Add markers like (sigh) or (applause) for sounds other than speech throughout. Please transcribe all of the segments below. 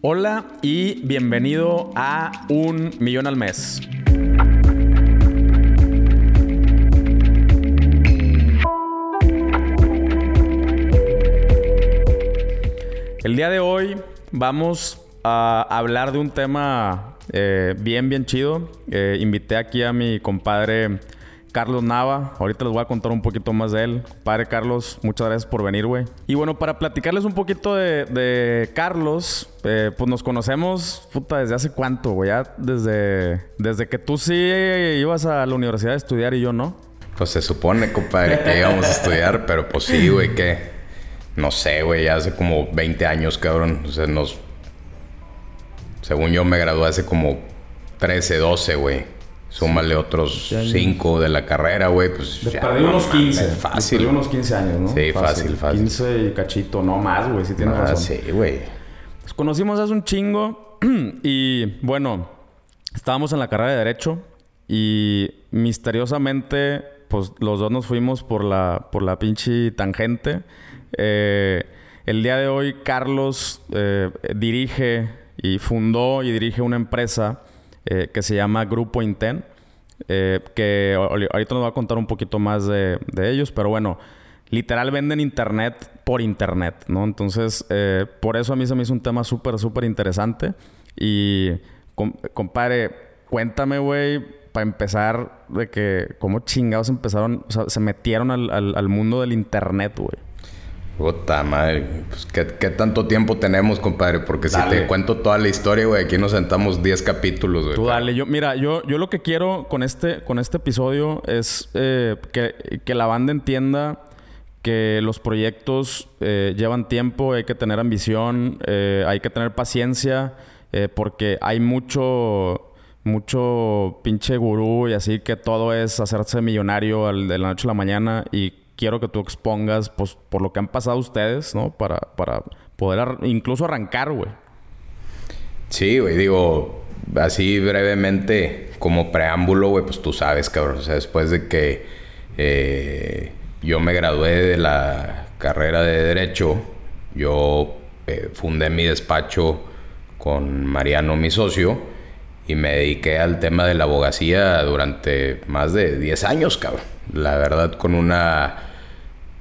Hola y bienvenido a Un Millón al Mes. El día de hoy vamos a hablar de un tema eh, bien, bien chido. Eh, invité aquí a mi compadre Carlos Nava. Ahorita les voy a contar un poquito más de él. Padre Carlos, muchas gracias por venir, güey. Y bueno, para platicarles un poquito de, Carlos, eh, pues nos conocemos, puta, desde hace cuánto, güey. Ya desde, desde que tú sí ibas a la universidad a estudiar y yo no. Pues se supone, compadre, que íbamos a estudiar, (laughs) pero pues sí, güey, que... No sé, güey, ya hace como 20 años, cabrón. O sea, nos... Según yo me gradué hace como 13, 12, güey. Súmale otros 5 de la carrera, güey. Pues ya, perdí unos 15. Fácil. Perdí unos 15 años, ¿no? Sí, fácil, fácil. 15 y cachito, no más, güey, si tienes ah, razón. Sí, güey. Nos conocimos hace un chingo (clears throat) y bueno, estábamos en la carrera de Derecho y misteriosamente, pues los dos nos fuimos por la, por la pinche tangente. Eh, el día de hoy, Carlos eh, dirige y fundó y dirige una empresa eh, que se llama Grupo Inten, eh, que ahorita nos va a contar un poquito más de, ellos, pero bueno, literal venden internet por internet, ¿no? Entonces, eh, por eso a mí se me hizo un tema súper, súper interesante. Y, compadre, cuéntame, güey, para empezar, de que cómo chingados empezaron, o sea, se metieron al, al mundo del internet, güey. Puta madre, pues ¿qué, tanto tiempo tenemos, compadre? Porque si te cuento toda la historia, güey, aquí nos sentamos 10 capítulos, güey. Tú dale, yo, mira, yo, yo lo que quiero con este, con este episodio es eh, que, la banda entienda que los proyectos eh, llevan tiempo, hay que tener ambición, eh, hay que tener paciencia, porque hay mucho, mucho pinche gurú y así que todo es hacerse millonario de la noche a la mañana y quiero que tú expongas pues, por lo que han pasado ustedes, ¿no? Para, para poder incluso arrancar, güey. Sí, güey, digo, así brevemente, como preámbulo, güey, pues tú sabes, cabrón. O sea, después de que eh, yo me gradué de la carrera de Derecho, yo eh, fundé mi despacho con Mariano, mi socio, y me dediqué al tema de la abogacía durante más de 10 años, cabrón. La verdad, con una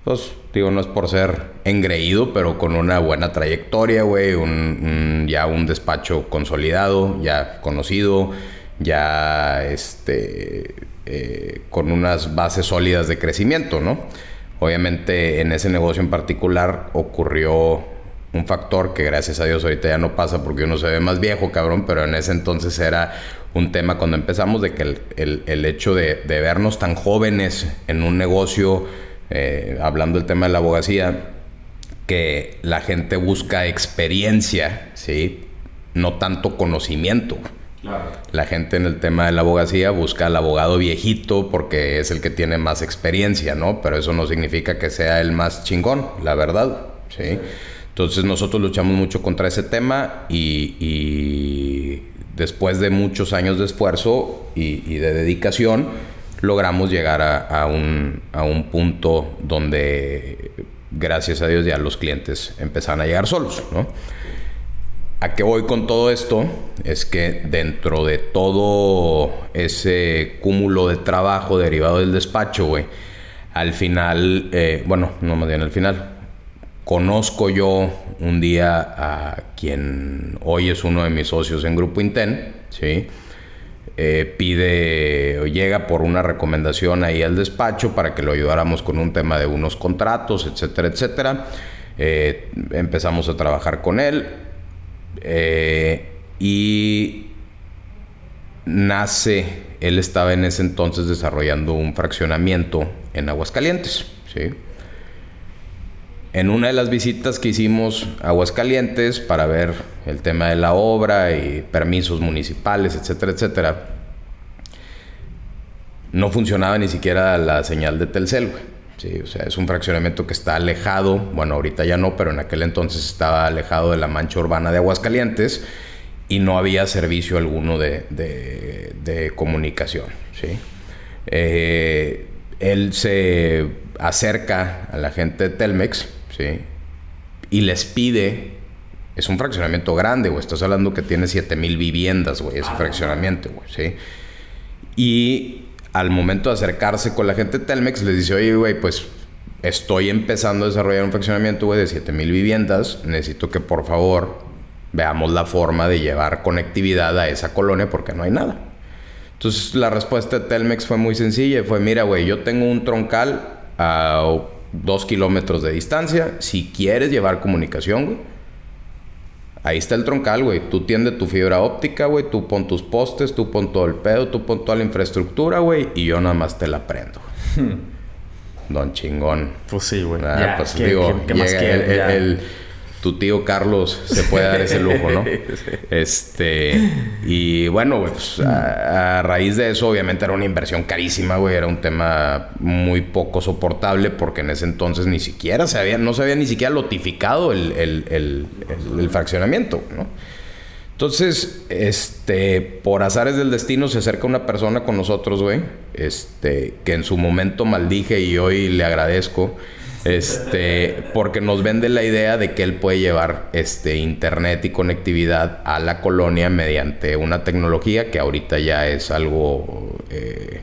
pues digo, no es por ser engreído, pero con una buena trayectoria, güey, un, ya un despacho consolidado, ya conocido, ya este, eh, con unas bases sólidas de crecimiento, ¿no? Obviamente en ese negocio en particular ocurrió un factor que gracias a Dios ahorita ya no pasa porque uno se ve más viejo, cabrón, pero en ese entonces era un tema cuando empezamos de que el, el, hecho de, de vernos tan jóvenes en un negocio, eh, hablando del tema de la abogacía, que la gente busca experiencia, ¿sí? No tanto conocimiento. La gente en el tema de la abogacía busca al abogado viejito porque es el que tiene más experiencia, ¿no? Pero eso no significa que sea el más chingón, la verdad, ¿sí? Entonces nosotros luchamos mucho contra ese tema y, después de muchos años de esfuerzo y de dedicación, logramos llegar a, un, punto donde, gracias a Dios, ya los clientes empezaron a llegar solos, ¿no? ¿A qué voy con todo esto? Es que dentro de todo ese cúmulo de trabajo derivado del despacho, güey, al final, eh, bueno, no más bien al final, conozco yo un día a quien hoy es uno de mis socios en Grupo Inten, ¿sí? Eh, pide o llega por una recomendación ahí al despacho para que lo ayudáramos con un tema de unos contratos, etcétera, etcétera. Eh, empezamos a trabajar con él eh, y nace, él estaba en ese entonces desarrollando un fraccionamiento en Aguascalientes, ¿sí? En una de las visitas que hicimos a Aguascalientes para ver el tema de la obra y permisos municipales, etcétera, etcétera, no funcionaba ni siquiera la señal de Telcel, Sí, o sea, es un fraccionamiento que está alejado, bueno, ahorita ya no, pero en aquel entonces estaba alejado de la mancha urbana de Aguascalientes y no había servicio alguno de, comunicación, ¿sí? Eh, él se acerca a la gente de Telmex, ¿sí? Y les pide es un fraccionamiento grande, güey. Estás hablando que tiene 7000 viviendas, güey, ese fraccionamiento, güey, ¿sí? Y al momento de acercarse con la gente de Telmex, les dice, oye, güey, pues estoy empezando a desarrollar un fraccionamiento, güey, de 7000 viviendas. Necesito que por favor veamos la forma de llevar conectividad a esa colonia porque no hay nada. Entonces la respuesta de Telmex fue muy sencilla. Fue, mira, güey, yo tengo un troncal a dos kilómetros de distancia. Si quieres llevar comunicación, güey, ahí está el troncal, güey. Tú tiende tu fibra óptica, güey. Tú pon tus postes, tú pon todo el pedo, tú pon toda la infraestructura, güey. Y yo nada más te la prendo. Don chingón. Pues sí, güey. Ah, pues digo, ¿qué, más el, tu tío Carlos se puede dar ese lujo, ¿no? (laughs) Este, y bueno, pues a, raíz de eso, obviamente era una inversión carísima, güey, era un tema muy poco soportable porque en ese entonces ni siquiera se había, no se había ni siquiera notificado el, el fraccionamiento, ¿no? Entonces, este, por azares del destino se acerca una persona con nosotros, güey, este, que en su momento maldije y hoy le agradezco, este, porque nos vende la idea de que él puede llevar, este, internet y conectividad a la colonia mediante una tecnología que ahorita ya es algo, eh,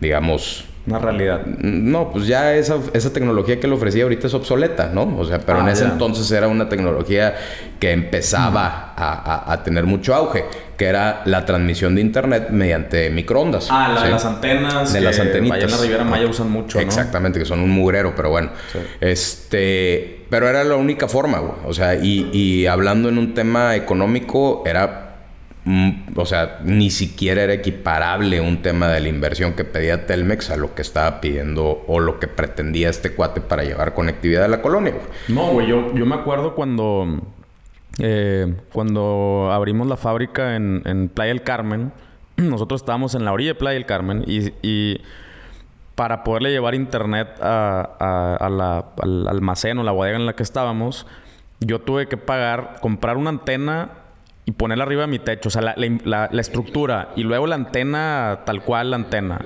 digamos, una realidad. No, pues ya esa, esa tecnología que le ofrecía ahorita es obsoleta, ¿no? O sea, pero ah, en ese entonces era una tecnología que empezaba a, tener mucho auge, que era la transmisión de internet mediante microondas. Ah, la de las antenas. De las antenitas. en la Riviera Maya usan mucho, Exactamente, que son un mugrero, pero bueno. Este, pero era la única forma, güey. O sea, y, y hablando en un tema económico, era o sea, ni siquiera era equiparable un tema de la inversión que pedía Telmex a lo que estaba pidiendo o lo que pretendía este cuate para llevar conectividad a la colonia. No, güey, yo, yo me acuerdo cuando, eh, cuando abrimos la fábrica en, Playa del Carmen, (clears throat) nosotros estábamos en la orilla de Playa del Carmen y, para poderle llevar internet a, al almacén o la bodega en la que estábamos, yo tuve que pagar, comprar una antena y ponerla arriba de mi techo. O sea, la, estructura. Y luego la antena, tal cual la antena.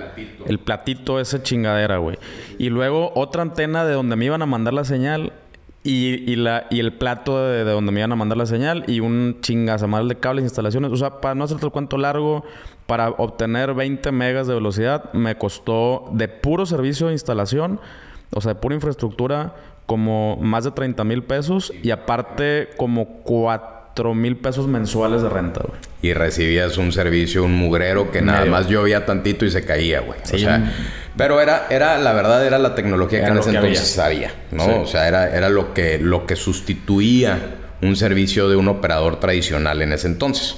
El platito, esa chingadera, güey. Y luego otra antena de donde me iban a mandar la señal. Y, la, y el plato de, donde me iban a mandar la señal. Y un chingazamal de cables, instalaciones. O sea, para no hacerte el cuento largo, para obtener 20 megas de velocidad, me costó de puro servicio de instalación. O sea, de pura infraestructura, como más de 30 mil pesos. Y aparte, como cuatro mil pesos mensuales de renta, güey. Y recibías un servicio, un mugrero que nada más llovía tantito y se caía, güey. o sea, pero era, era, la verdad, era la tecnología que en ese entonces había, ¿no? O sea, era, era lo que, lo que sustituía un servicio de un operador tradicional en ese entonces.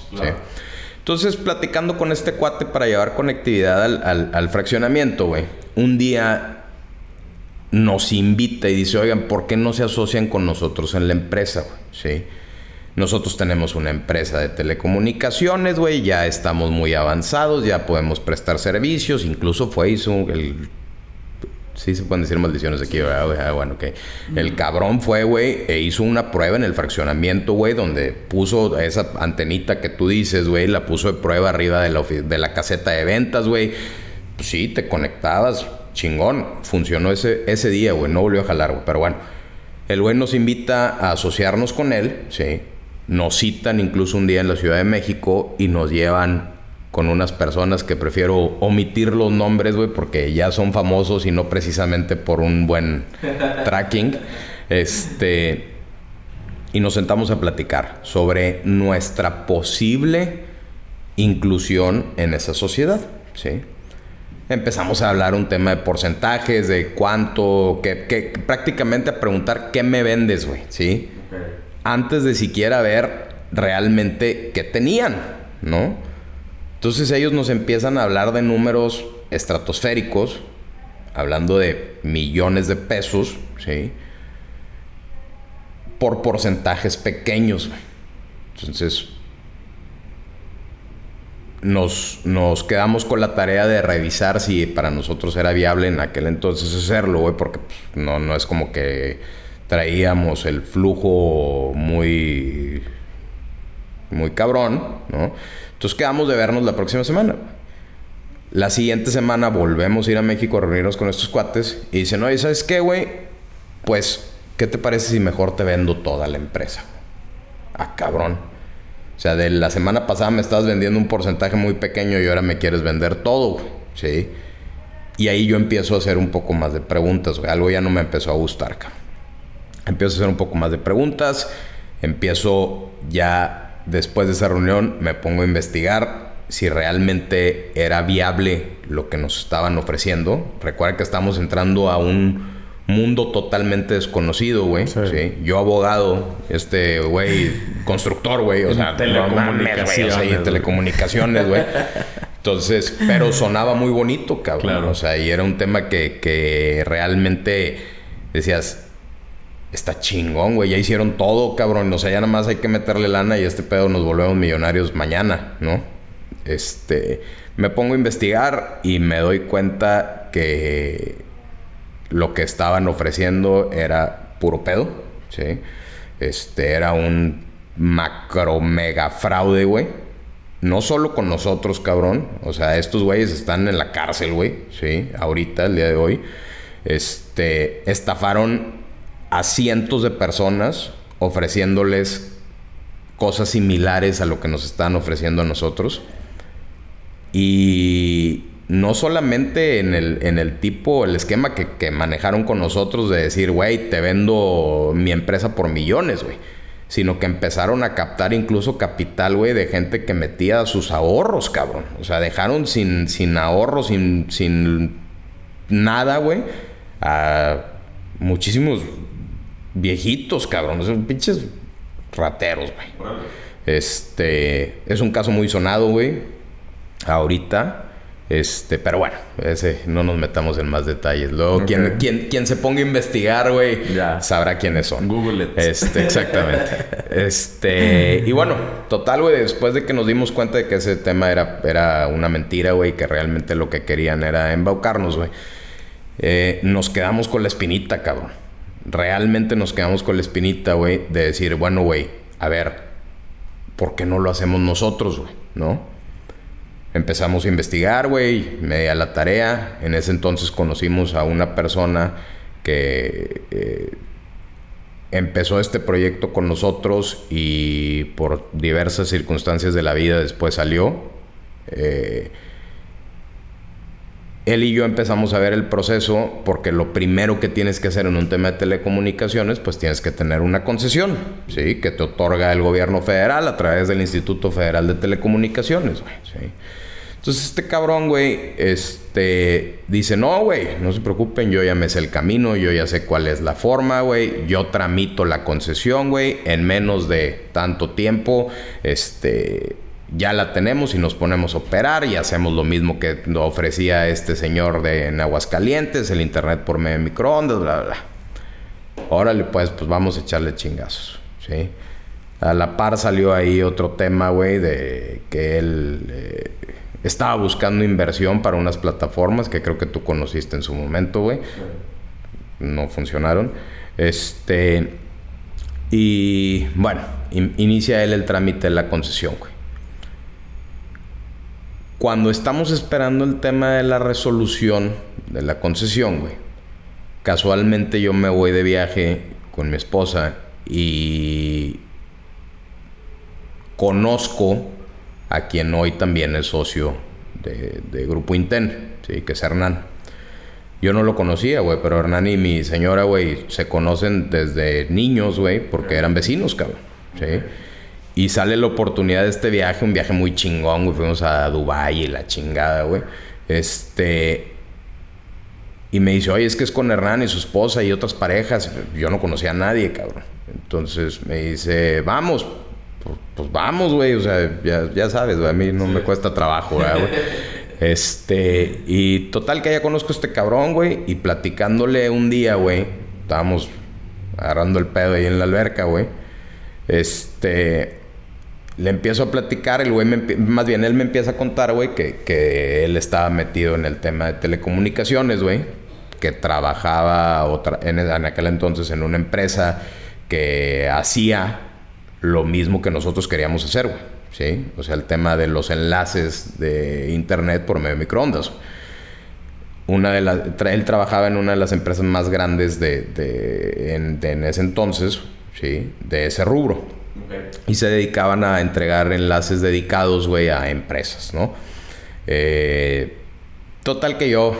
Entonces, platicando con este cuate para llevar conectividad al, al fraccionamiento, güey. Un día nos invita y dice, oigan, ¿por qué no se asocian con nosotros en la empresa, güey? Sí. Nosotros tenemos una empresa de telecomunicaciones, güey, ya estamos muy avanzados, ya podemos prestar servicios, incluso fue hizo el Sí se pueden decir maldiciones aquí, ¿verdad? Ah, bueno, ok. El cabrón fue, güey, e hizo una prueba en el fraccionamiento, güey, donde puso esa antenita que tú dices, güey, la puso de prueba arriba de la, de la caseta de ventas, güey. Pues sí, te conectabas, chingón. Funcionó ese, ese día, güey, no volvió a jalar, güey. Pero bueno, el güey nos invita a asociarnos con él, sí nos citan incluso un día en la Ciudad de México y nos llevan con unas personas que prefiero omitir los nombres, güey, porque ya son famosos y no precisamente por un buen (laughs) tracking. Este. Y nos sentamos a platicar sobre nuestra posible inclusión en esa sociedad, ¿sí? Empezamos a hablar un tema de porcentajes, de cuánto, que, prácticamente a preguntar qué me vendes, güey, ¿sí? Antes de siquiera ver realmente qué tenían, ¿no? Entonces ellos nos empiezan a hablar de números estratosféricos, hablando de millones de pesos, ¿sí? Por porcentajes pequeños. Entonces, nos, nos, quedamos con la tarea de revisar si para nosotros era viable en aquel entonces hacerlo, güey, porque pues, no, no es como que traíamos el flujo muy, muy cabrón, ¿no? Entonces quedamos de vernos la próxima semana. La siguiente semana volvemos a ir a México a reunirnos con estos cuates y dicen, oye, ¿sabes qué, güey? Pues, ¿qué te parece si mejor te vendo toda la empresa? Ah, cabrón. O sea, de la semana pasada me estabas vendiendo un porcentaje muy pequeño y ahora me quieres vender todo. ¿Sí? Y ahí yo empiezo a hacer un poco más de preguntas, güey. Algo ya no me empezó a gustar, cabrón. Empiezo a hacer un poco más de preguntas. Empiezo ya, después de esa reunión, me pongo a investigar si realmente era viable lo que nos estaban ofreciendo. Recuerda que estamos entrando a un mundo totalmente desconocido, güey. Sí. Yo abogado, este güey constructor, güey, o sea, telecomunicaciones, güey, telecomunicaciones, güey. Entonces, pero sonaba muy bonito, cabrón. O sea, y era un tema que, que realmente decías, está chingón, güey. Ya hicieron todo, cabrón. O sea, ya nada más hay que meterle lana y este pedo nos volvemos millonarios mañana, ¿no? Este, me pongo a investigar y me doy cuenta que lo que estaban ofreciendo era puro pedo, ¿sí? Este, era un macro mega fraude, güey. No solo con nosotros, cabrón. O sea, estos güeyes están en la cárcel, güey. Sí, ahorita, el día de hoy. Este, estafaron a cientos de personas ofreciéndoles cosas similares a lo que nos están ofreciendo a nosotros. Y no solamente en el, en el tipo, el esquema que, que manejaron con nosotros de decir, güey, te vendo mi empresa por millones, güey. Sino que empezaron a captar incluso capital, güey, de gente que metía sus ahorros, cabrón. O sea, dejaron sin, sin ahorros, sin, sin nada, güey, a muchísimos viejitos, cabrón. Son pinches rateros, güey. Este, es un caso muy sonado, güey ahorita. Este, pero bueno, ese no nos metamos en más detalles. Luego, quien, quien, se ponga a investigar, güey, sabrá quiénes son. Google it. Este, exactamente. (laughs) este, y bueno, total, güey, después de que nos dimos cuenta de que ese tema era, era una mentira, güey, que realmente lo que querían era embaucarnos, güey, eh, nos quedamos con la espinita, cabrón. Realmente nos quedamos con la espinita, güey, de decir, bueno, güey, a ver, ¿por qué no lo hacemos nosotros, güey? ¿No? Empezamos a investigar, güey, me la tarea. En ese entonces conocimos a una persona que eh, empezó este proyecto con nosotros y por diversas circunstancias de la vida después salió. Eh, él y yo empezamos a ver el proceso porque lo primero que tienes que hacer en un tema de telecomunicaciones, pues tienes que tener una concesión, ¿sí? Que te otorga el gobierno federal a través del Instituto Federal de Telecomunicaciones, güey, ¿sí? Entonces este cabrón, güey, este, dice, no, güey, no se preocupen, yo ya me sé el camino, yo ya sé cuál es la forma, güey, yo tramito la concesión, güey, en menos de tanto tiempo, este, ya la tenemos y nos ponemos a operar y hacemos lo mismo que ofrecía este señor de en Aguascalientes, el internet por medio de microondas, bla, bla, bla. Órale, pues, pues vamos a echarle chingazos, ¿sí? A la par salió ahí otro tema, güey, de que él... Eh, estaba buscando inversión para unas plataformas que creo que tú conociste en su momento, güey. No funcionaron. Este. Y bueno, inicia él el trámite de la concesión, güey. Cuando estamos esperando el tema de la resolución de la concesión, güey, casualmente yo me voy de viaje con mi esposa y conozco a quien hoy también es socio de, Grupo Inten, ¿sí? que es Hernán. Yo no lo conocía, güey, pero Hernán y mi señora, güey, se conocen desde niños, güey, porque eran vecinos, cabrón. ¿sí? Y sale la oportunidad de este viaje, un viaje muy chingón, güey. Fuimos a Dubái y la chingada, güey. Este. Y me dice, oye, es que es con Hernán y su esposa y otras parejas. Yo no conocía a nadie, cabrón. Entonces me dice, vamos, pues, pues, vamos, güey. O sea, ya, sabes, a mí no me cuesta trabajo, güey. (laughs) este, y total que ya conozco a este cabrón, güey. Y platicándole un día, güey. Estábamos agarrando el pedo ahí en la alberca, güey. Este, le empiezo a platicar, el güey, más bien él me empieza a contar, güey, que, que, él estaba metido en el tema de telecomunicaciones, güey, que trabajaba en, en, aquel entonces en una empresa que hacía lo mismo que nosotros queríamos hacer, güey. ¿Sí? O sea, el tema de los enlaces de internet por medio de microondas. Una de las, él trabajaba en una de las empresas más grandes de, en, ese entonces, ¿sí? De ese rubro. Y se dedicaban a entregar enlaces dedicados, güey, a empresas, ¿no? Eh, total que yo,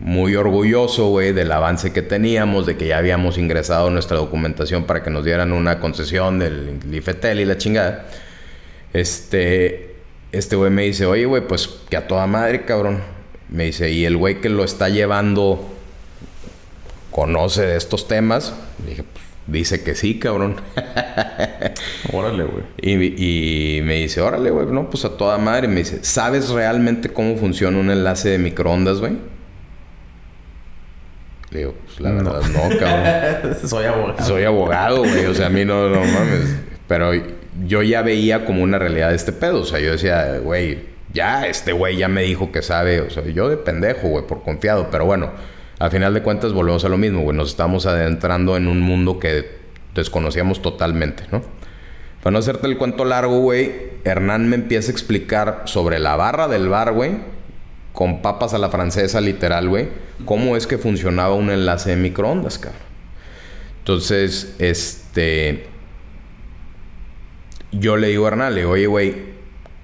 muy orgulloso, güey, del avance que teníamos, de que ya habíamos ingresado nuestra documentación para que nos dieran una concesión del IFETEL y la chingada. Este, este güey me dice, oye, güey, pues que a toda madre, cabrón. Me dice, y el güey que lo está llevando conoce de estos temas. Dije, pues, dice que sí, cabrón. (laughs) órale, güey. Y, me dice, órale, güey, no, pues a toda madre. Me dice, ¿sabes realmente cómo funciona un enlace de microondas, güey? Le digo, pues la verdad no, cabrón. (laughs) Soy abogado. Soy abogado, güey. O sea, a mí no, no mames. Pero yo ya veía como una realidad este pedo. O sea, yo decía, güey, ya este güey ya me dijo que sabe. O sea, yo de pendejo, güey, por confiado. Pero bueno, al final de cuentas volvemos a lo mismo, güey. Nos estamos adentrando en un mundo que desconocíamos totalmente, ¿no? Para no hacerte el cuento largo, güey, Hernán me empieza a explicar sobre la barra del bar, güey, con papas a la francesa, literal, güey, cómo es que funcionaba un enlace de microondas, cabrón. Entonces, este yo le digo a Hernán, le digo, oye, güey,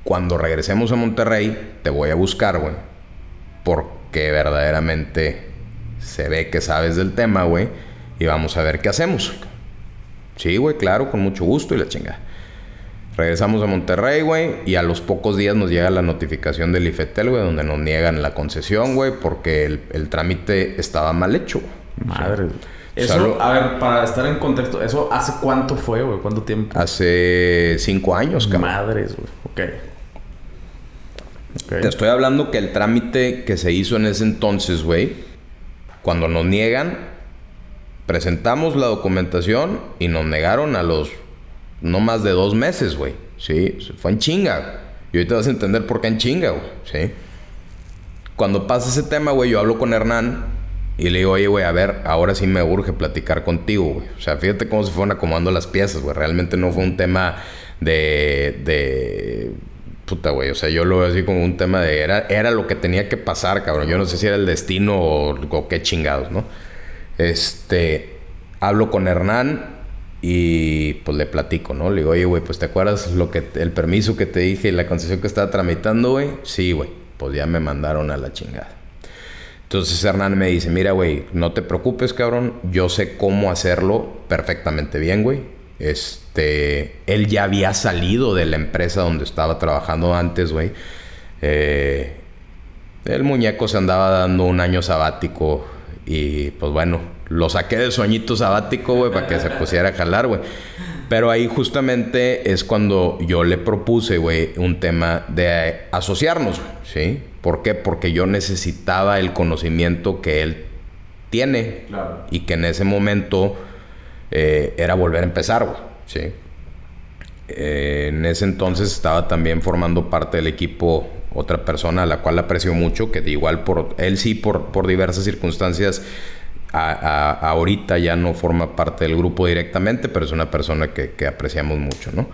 cuando regresemos a Monterrey, te voy a buscar, güey. Porque verdaderamente se ve que sabes del tema, güey. Y vamos a ver qué hacemos. Sí, güey, claro, con mucho gusto y la chingada. Regresamos a Monterrey, güey, y a los pocos días nos llega la notificación del IFETEL, güey, donde nos niegan la concesión, güey, porque el, trámite estaba mal hecho. Madre. Eso, a ver, para estar en contexto, ¿eso hace cuánto fue, güey? ¿Cuánto tiempo? Hace cinco años, cabrón. Madres, güey. Ok. Te estoy hablando que el trámite que se hizo en ese entonces, güey, cuando nos niegan, presentamos la documentación y nos negaron a los no más de dos meses, güey. Sí, fue en chinga. Y ahorita vas a entender por qué en chinga, güey. Sí. Cuando pasa ese tema, güey, yo hablo con Hernán y le digo, oye, güey, a ver, ahora sí me urge platicar contigo, güey. O sea, fíjate cómo se fueron acomodando las piezas, güey. Realmente no fue un tema de. de. Puta, güey. O sea, yo lo veo así como un tema de. Era, era lo que tenía que pasar, cabrón. Yo no sé si era el destino o, qué chingados, ¿no? Este. Hablo con Hernán y pues le platico, ¿no? Le digo, oye, güey, pues te acuerdas lo que el permiso que te dije y la concesión que estaba tramitando, güey. Sí, güey. Pues ya me mandaron a la chingada. Entonces Hernán me dice, mira, güey, no te preocupes, cabrón. Yo sé cómo hacerlo perfectamente bien, güey. Este, él ya había salido de la empresa donde estaba trabajando antes, güey. Eh, el muñeco se andaba dando un año sabático y pues bueno, lo saqué de sueñito sabático, güey, para que se pusiera a jalar, güey. Pero ahí justamente es cuando yo le propuse, güey, un tema de asociarnos, ¿sí? ¿Por qué? Porque yo necesitaba el conocimiento que él tiene y que en ese momento eh, era volver a empezar, güey. ¿Sí? Eh, en ese entonces estaba también formando parte del equipo otra persona a la cual aprecio mucho, que igual por él sí por, por diversas circunstancias ahorita ya no forma parte del grupo directamente, pero es una persona que, que apreciamos mucho, ¿no?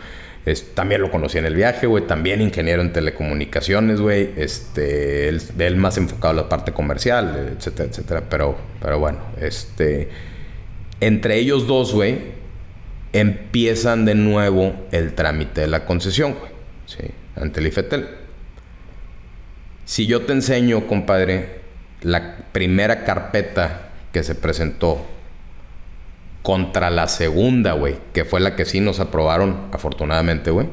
también lo conocí en el viaje, güey. También ingeniero en telecomunicaciones, güey. Este, él, más enfocado a la parte comercial, etcétera, etcétera. Pero, pero bueno, este... Entre ellos dos, güey, empiezan de nuevo el trámite de la concesión. Sí, ante el IFETEL. Si yo te enseño, compadre, la primera carpeta que se presentó contra la segunda, güey, que fue la que sí nos aprobaron, afortunadamente, güey,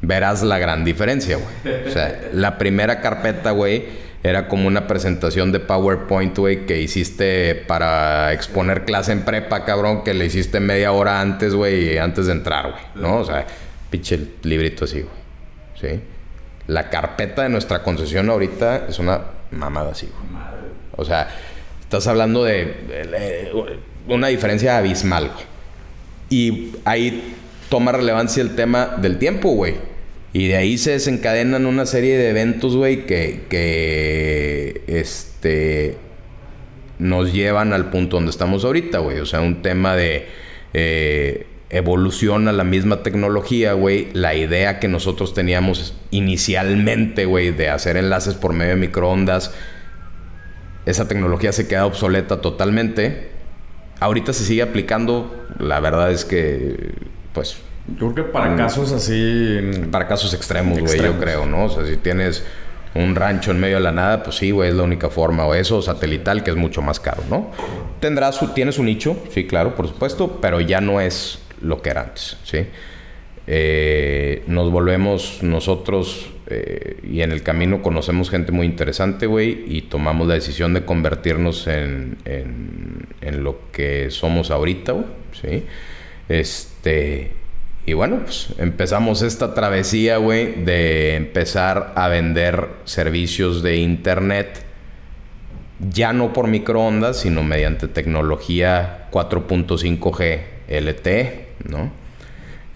verás la gran diferencia, güey. O sea, la primera carpeta, güey, era como una presentación de PowerPoint, güey, que hiciste para exponer clase en prepa, cabrón, que le hiciste media hora antes, güey, antes de entrar, güey, ¿no? O sea, pinche librito así, güey. ¿Sí? La carpeta de nuestra concesión ahorita es una mamada así, güey. O sea, estás hablando de una diferencia abismal. Y ahí toma relevancia el tema del tiempo, güey. Y de ahí se desencadenan una serie de eventos, güey, que, que este, nos llevan al punto donde estamos ahorita, güey. O sea, un tema de eh, evolución a la misma tecnología, güey. La idea que nosotros teníamos inicialmente, güey, de hacer enlaces por medio de microondas, esa tecnología se queda obsoleta totalmente ahorita se sigue aplicando. La verdad es que, pues, Yo creo que para mm. casos así... Para casos extremos, güey, yo creo, ¿no? O sea, si tienes un rancho en medio de la nada, pues sí, güey, es la única forma. O eso, satelital, que es mucho más caro, ¿no? Tendrá su, tiene su nicho, sí, claro, por supuesto, pero ya no es lo que era antes, ¿sí? Eh, nos volvemos nosotros eh, y en el camino conocemos gente muy interesante, güey, y tomamos la decisión de convertirnos en, en, en lo que somos ahorita, güey, ¿sí? Este, y bueno, pues empezamos esta travesía, güey, de empezar a vender servicios de internet, ya no por microondas, sino mediante tecnología 4.5G LTE, ¿no?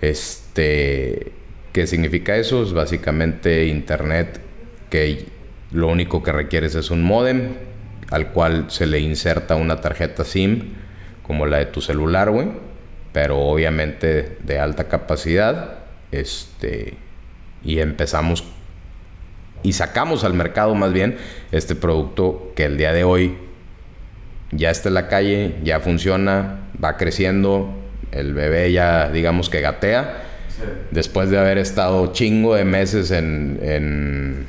Este, ¿qué significa eso? Es básicamente internet que lo único que requieres es un modem al cual se le inserta una tarjeta SIM como la de tu celular, güey pero obviamente de alta capacidad. Este, y empezamos y sacamos al mercado más bien este producto que el día de hoy ya está en la calle, ya funciona, va creciendo, el bebé ya digamos que gatea, después de haber estado chingo de meses en en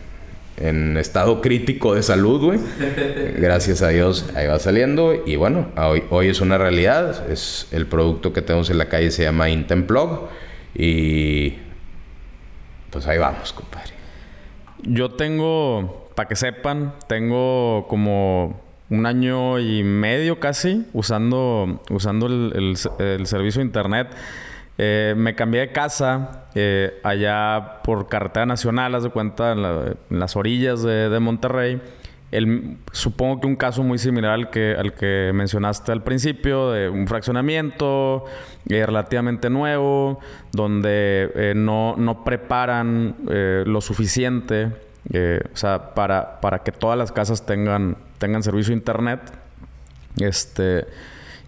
estado crítico de salud, güey. (laughs) Gracias a Dios ahí va saliendo. Y bueno, hoy, hoy es una realidad. Es el producto que tenemos en la calle se llama Intemplog. Y pues ahí vamos, compadre. Yo tengo, para que sepan, tengo como un año y medio casi usando, usando el, el servicio de internet. Eh, me cambié de casa eh, allá por carretera nacional, haz de cuenta, en, las orillas de, Monterrey. El, supongo que un caso muy similar al que, al que mencionaste al principio, de un fraccionamiento eh, relativamente nuevo, donde no, no, preparan lo suficiente, o sea, para, para que todas las casas tengan, tengan servicio de internet. Este,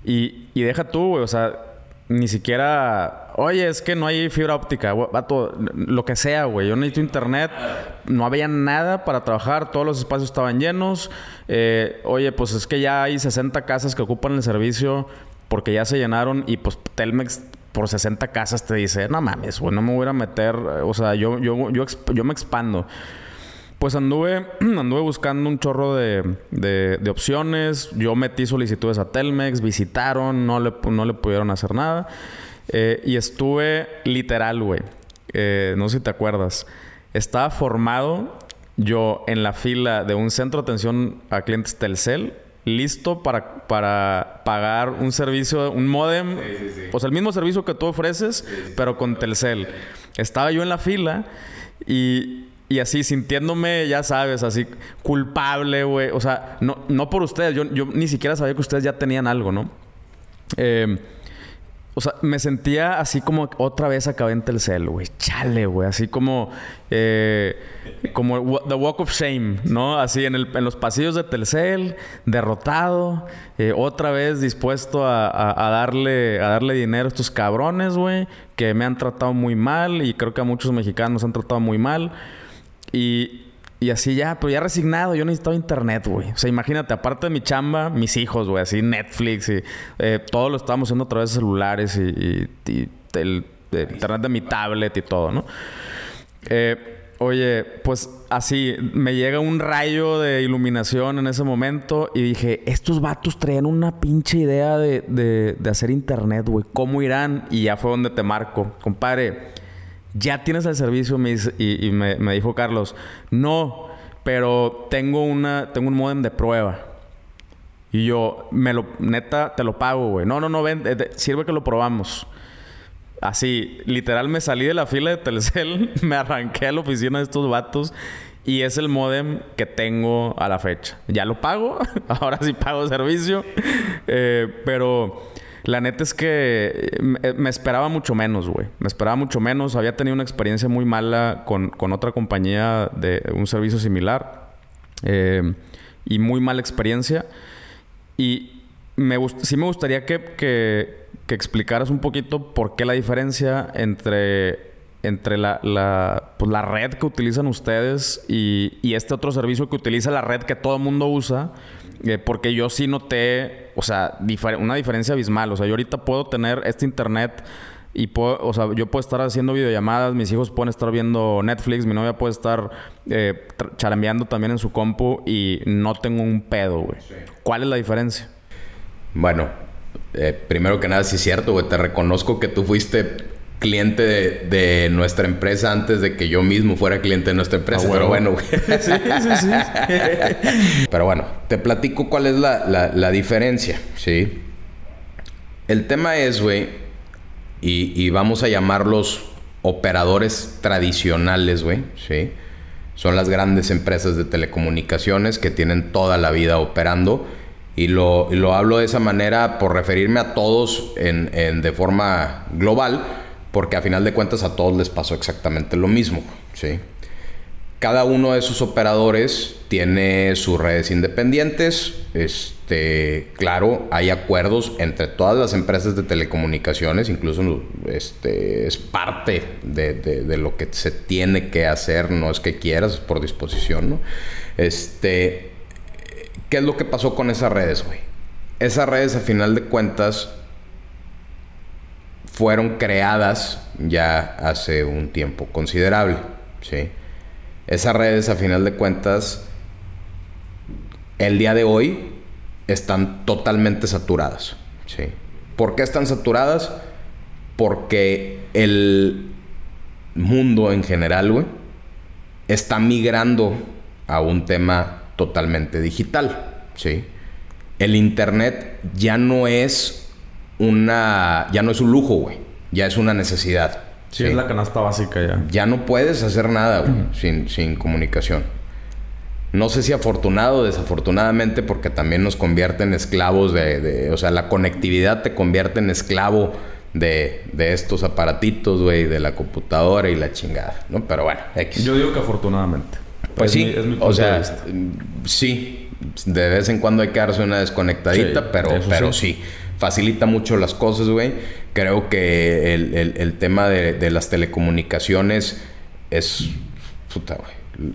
y, y deja tú, güey, o sea, ni siquiera, oye, es que no hay fibra óptica, vato, lo que sea, güey. Yo necesito internet, no había nada para trabajar, todos los espacios estaban llenos. Eh, oye, pues es que ya hay 60 casas que ocupan el servicio porque ya se llenaron y pues Telmex por 60 casas te dice, no mames, güey, no me voy a meter, o sea, yo, yo, yo, yo me expando. Pues anduve, (clears throat) anduve buscando un chorro de, de, opciones. Yo metí solicitudes a Telmex, visitaron, no le, no le pudieron hacer nada. Eh, y estuve literal, güey. Eh, no sé si te acuerdas. Estaba formado yo en la fila de un centro de atención a clientes Telcel, listo para, para pagar un servicio, un modem. Pues el mismo servicio que tú ofreces, pero con Telcel. Estaba yo en la fila y y así sintiéndome, ya sabes, así culpable, güey. O sea, no, no por ustedes. Yo, yo ni siquiera sabía que ustedes ya tenían algo, ¿no? Eh, o sea, me sentía así como otra vez acabé en Telcel, güey. Chale, güey. Así como... Eh, como The Walk of Shame, ¿no? Así en, el, en los pasillos de Telcel, derrotado. Eh, otra vez dispuesto a, a, darle, a darle dinero a estos cabrones, güey. Que me han tratado muy mal. Y creo que a muchos mexicanos han tratado muy mal. Y, y así ya, pero ya resignado, yo necesitaba internet, güey. O sea, imagínate, aparte de mi chamba, mis hijos, güey, así Netflix y eh, todo lo estábamos haciendo a través de celulares y, el, internet de mi tablet y todo, ¿no? Eh, oye, pues así, me llega un rayo de iluminación en ese momento y dije, estos vatos traían una pinche idea de, de, de hacer internet, güey. ¿Cómo irán? Y ya fue donde te marco. Compadre, ya tienes el servicio, me y, me, dijo Carlos, no, pero tengo, una, tengo un modem de prueba. Y yo, me lo, neta, te lo pago, güey. No, no, no, ven, sirve que lo probamos. Así, literal me salí de la fila de Telcel, (laughs) me arranqué a la oficina de estos vatos y es el modem que tengo a la fecha. Ya lo pago, (laughs) ahora sí pago servicio, eh, pero la neta es que eh, me esperaba mucho menos, güey. Me esperaba mucho menos. Había tenido una experiencia muy mala con, otra compañía de un servicio similar. Eh, y muy mala experiencia. Y me sí me gustaría que, explicaras un poquito por qué la diferencia entre, entre la, la, pues la red que utilizan ustedes y, y, este otro servicio que utiliza la red que todo el mundo usa. Eh, porque yo sí noté, o sea, una diferencia abismal. O sea, yo ahorita puedo tener este internet y puedo, o sea, yo puedo estar haciendo videollamadas, mis hijos pueden estar viendo Netflix, mi novia puede estar eh, charambeando también en su compu y no tengo un pedo, güey. ¿Cuál es la diferencia? Bueno, eh, primero que nada, sí es cierto, güey. Te reconozco que tú fuiste cliente de, nuestra empresa antes de que yo mismo fuera cliente de nuestra empresa. Ah, pero bueno, güey. (laughs) sí, sí, sí. (laughs) pero bueno, te platico cuál es la, la diferencia, ¿sí? El tema es, güey, y, vamos a llamarlos operadores tradicionales, güey, ¿sí? Son las grandes empresas de telecomunicaciones que tienen toda la vida operando. Y lo, lo hablo de esa manera por referirme a todos en, en, de forma global, porque a final de cuentas a todos les pasó exactamente lo mismo, ¿sí? Cada uno de esos operadores tiene sus redes independientes. Este, claro, hay acuerdos entre todas las empresas de telecomunicaciones, incluso este, es parte de, lo que se tiene que hacer, no es que quieras, es por disposición, ¿no? Este, ¿qué es lo que pasó con esas redes, güey? Esas redes, a final de cuentas, fueron creadas ya hace un tiempo considerable, ¿sí? esas redes a final de cuentas, el día de hoy están totalmente saturadas. ¿sí? ¿Por qué están saturadas? Porque el mundo en general, está migrando a un tema totalmente digital. ¿sí? El internet ya no es una. ya no es un lujo, güey. Ya es una necesidad. Sí, es la canasta básica ya. Ya no puedes hacer nada, sin, sin comunicación. No sé si afortunado o desafortunadamente, porque también nos convierte en esclavos de, O sea, la conectividad te convierte en esclavo de, de estos aparatitos, güey, de la computadora y la chingada, ¿no? Pero bueno, X. Yo digo que afortunadamente. Pues sí, o sea, sí, de vez en cuando hay que darse una desconectadita, pero, pero sí facilita mucho las cosas, güey. Creo que el, tema de, las telecomunicaciones es, puta, güey,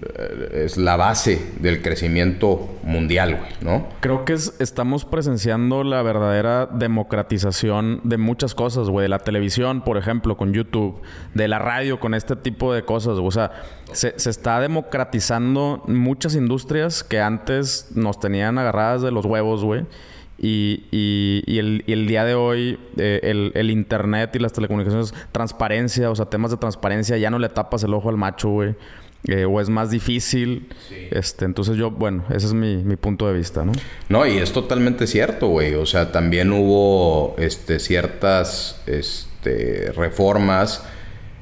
es la base del crecimiento mundial, güey, ¿no? Creo que estamos presenciando la verdadera democratización de muchas cosas, güey. De la televisión, por ejemplo, con YouTube. De la radio, con este tipo de cosas. O sea, se, se está democratizando muchas industrias que antes nos tenían agarradas de los huevos, güey. Y, y, el, día de hoy, eh, el, internet y las telecomunicaciones, transparencia, o sea, temas de transparencia, ya no le tapas el ojo al macho, güey. Eh, o es más difícil. Este, entonces yo, bueno, ese es mi, punto de vista, ¿no? No, y es totalmente cierto, güey. O sea, también hubo este, ciertas este, reformas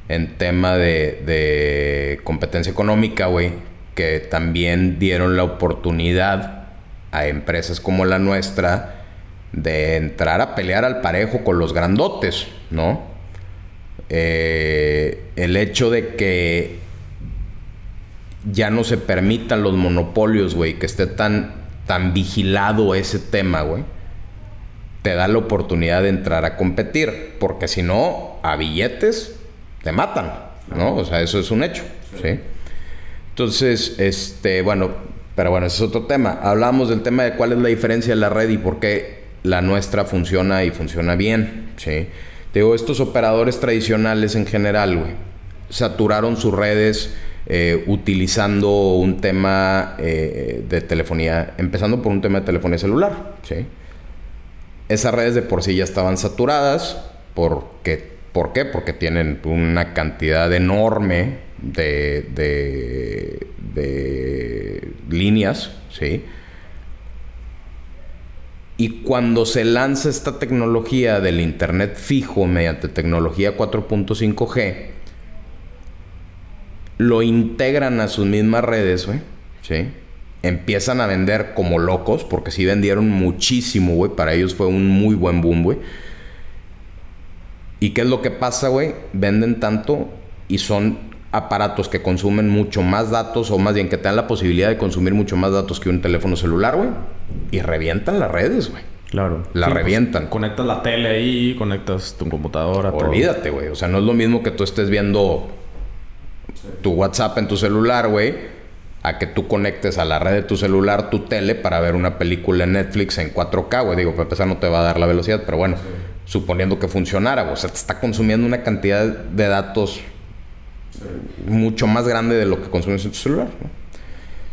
en tema de, de competencia económica, güey, que también dieron la oportunidad a empresas como la nuestra de entrar a pelear al parejo con los grandotes, ¿no? Eh, el hecho de que ya no se permitan los monopolios, güey, que esté tan, tan vigilado ese tema, güey, te da la oportunidad de entrar a competir, porque si no, a billetes te matan, ¿no? O sea, eso es un hecho, ¿sí? Entonces, este, bueno, pero bueno, ese es otro tema. Hablamos del tema de cuál es la diferencia de la red y por qué la nuestra funciona y funciona bien. ¿sí? digo, estos operadores tradicionales en general, güey, saturaron sus redes eh, utilizando un tema eh, de telefonía, empezando por un tema de telefonía celular. ¿sí? Esas redes de por sí ya estaban saturadas. Porque, ¿Por qué? Porque tienen una cantidad enorme de, de, de líneas, ¿sí? Y cuando se lanza esta tecnología del Internet fijo mediante tecnología 4.5G, lo integran a sus mismas redes, ¿sí? Empiezan a vender como locos, porque sí vendieron muchísimo, güey. Para ellos fue un muy buen boom, güey. ¿Y qué es lo que pasa, güey? Venden tanto y son aparatos que consumen mucho más datos, o más bien que te dan la posibilidad de consumir mucho más datos que un teléfono celular, güey. Y revientan las redes, güey. Claro. La pues, revientan. conectas la tele ahí, conectas tu computadora. Olvídate, güey. O sea, no es lo mismo que tú estés viendo tu WhatsApp en tu celular, güey, a que tú conectes a la red de tu celular tu tele para ver una película en Netflix en 4K, güey. Digo, para empezar no te va a dar la velocidad, pero bueno. suponiendo que funcionara. O sea, te está consumiendo una cantidad de datos mucho más grande de lo que consumes en tu celular.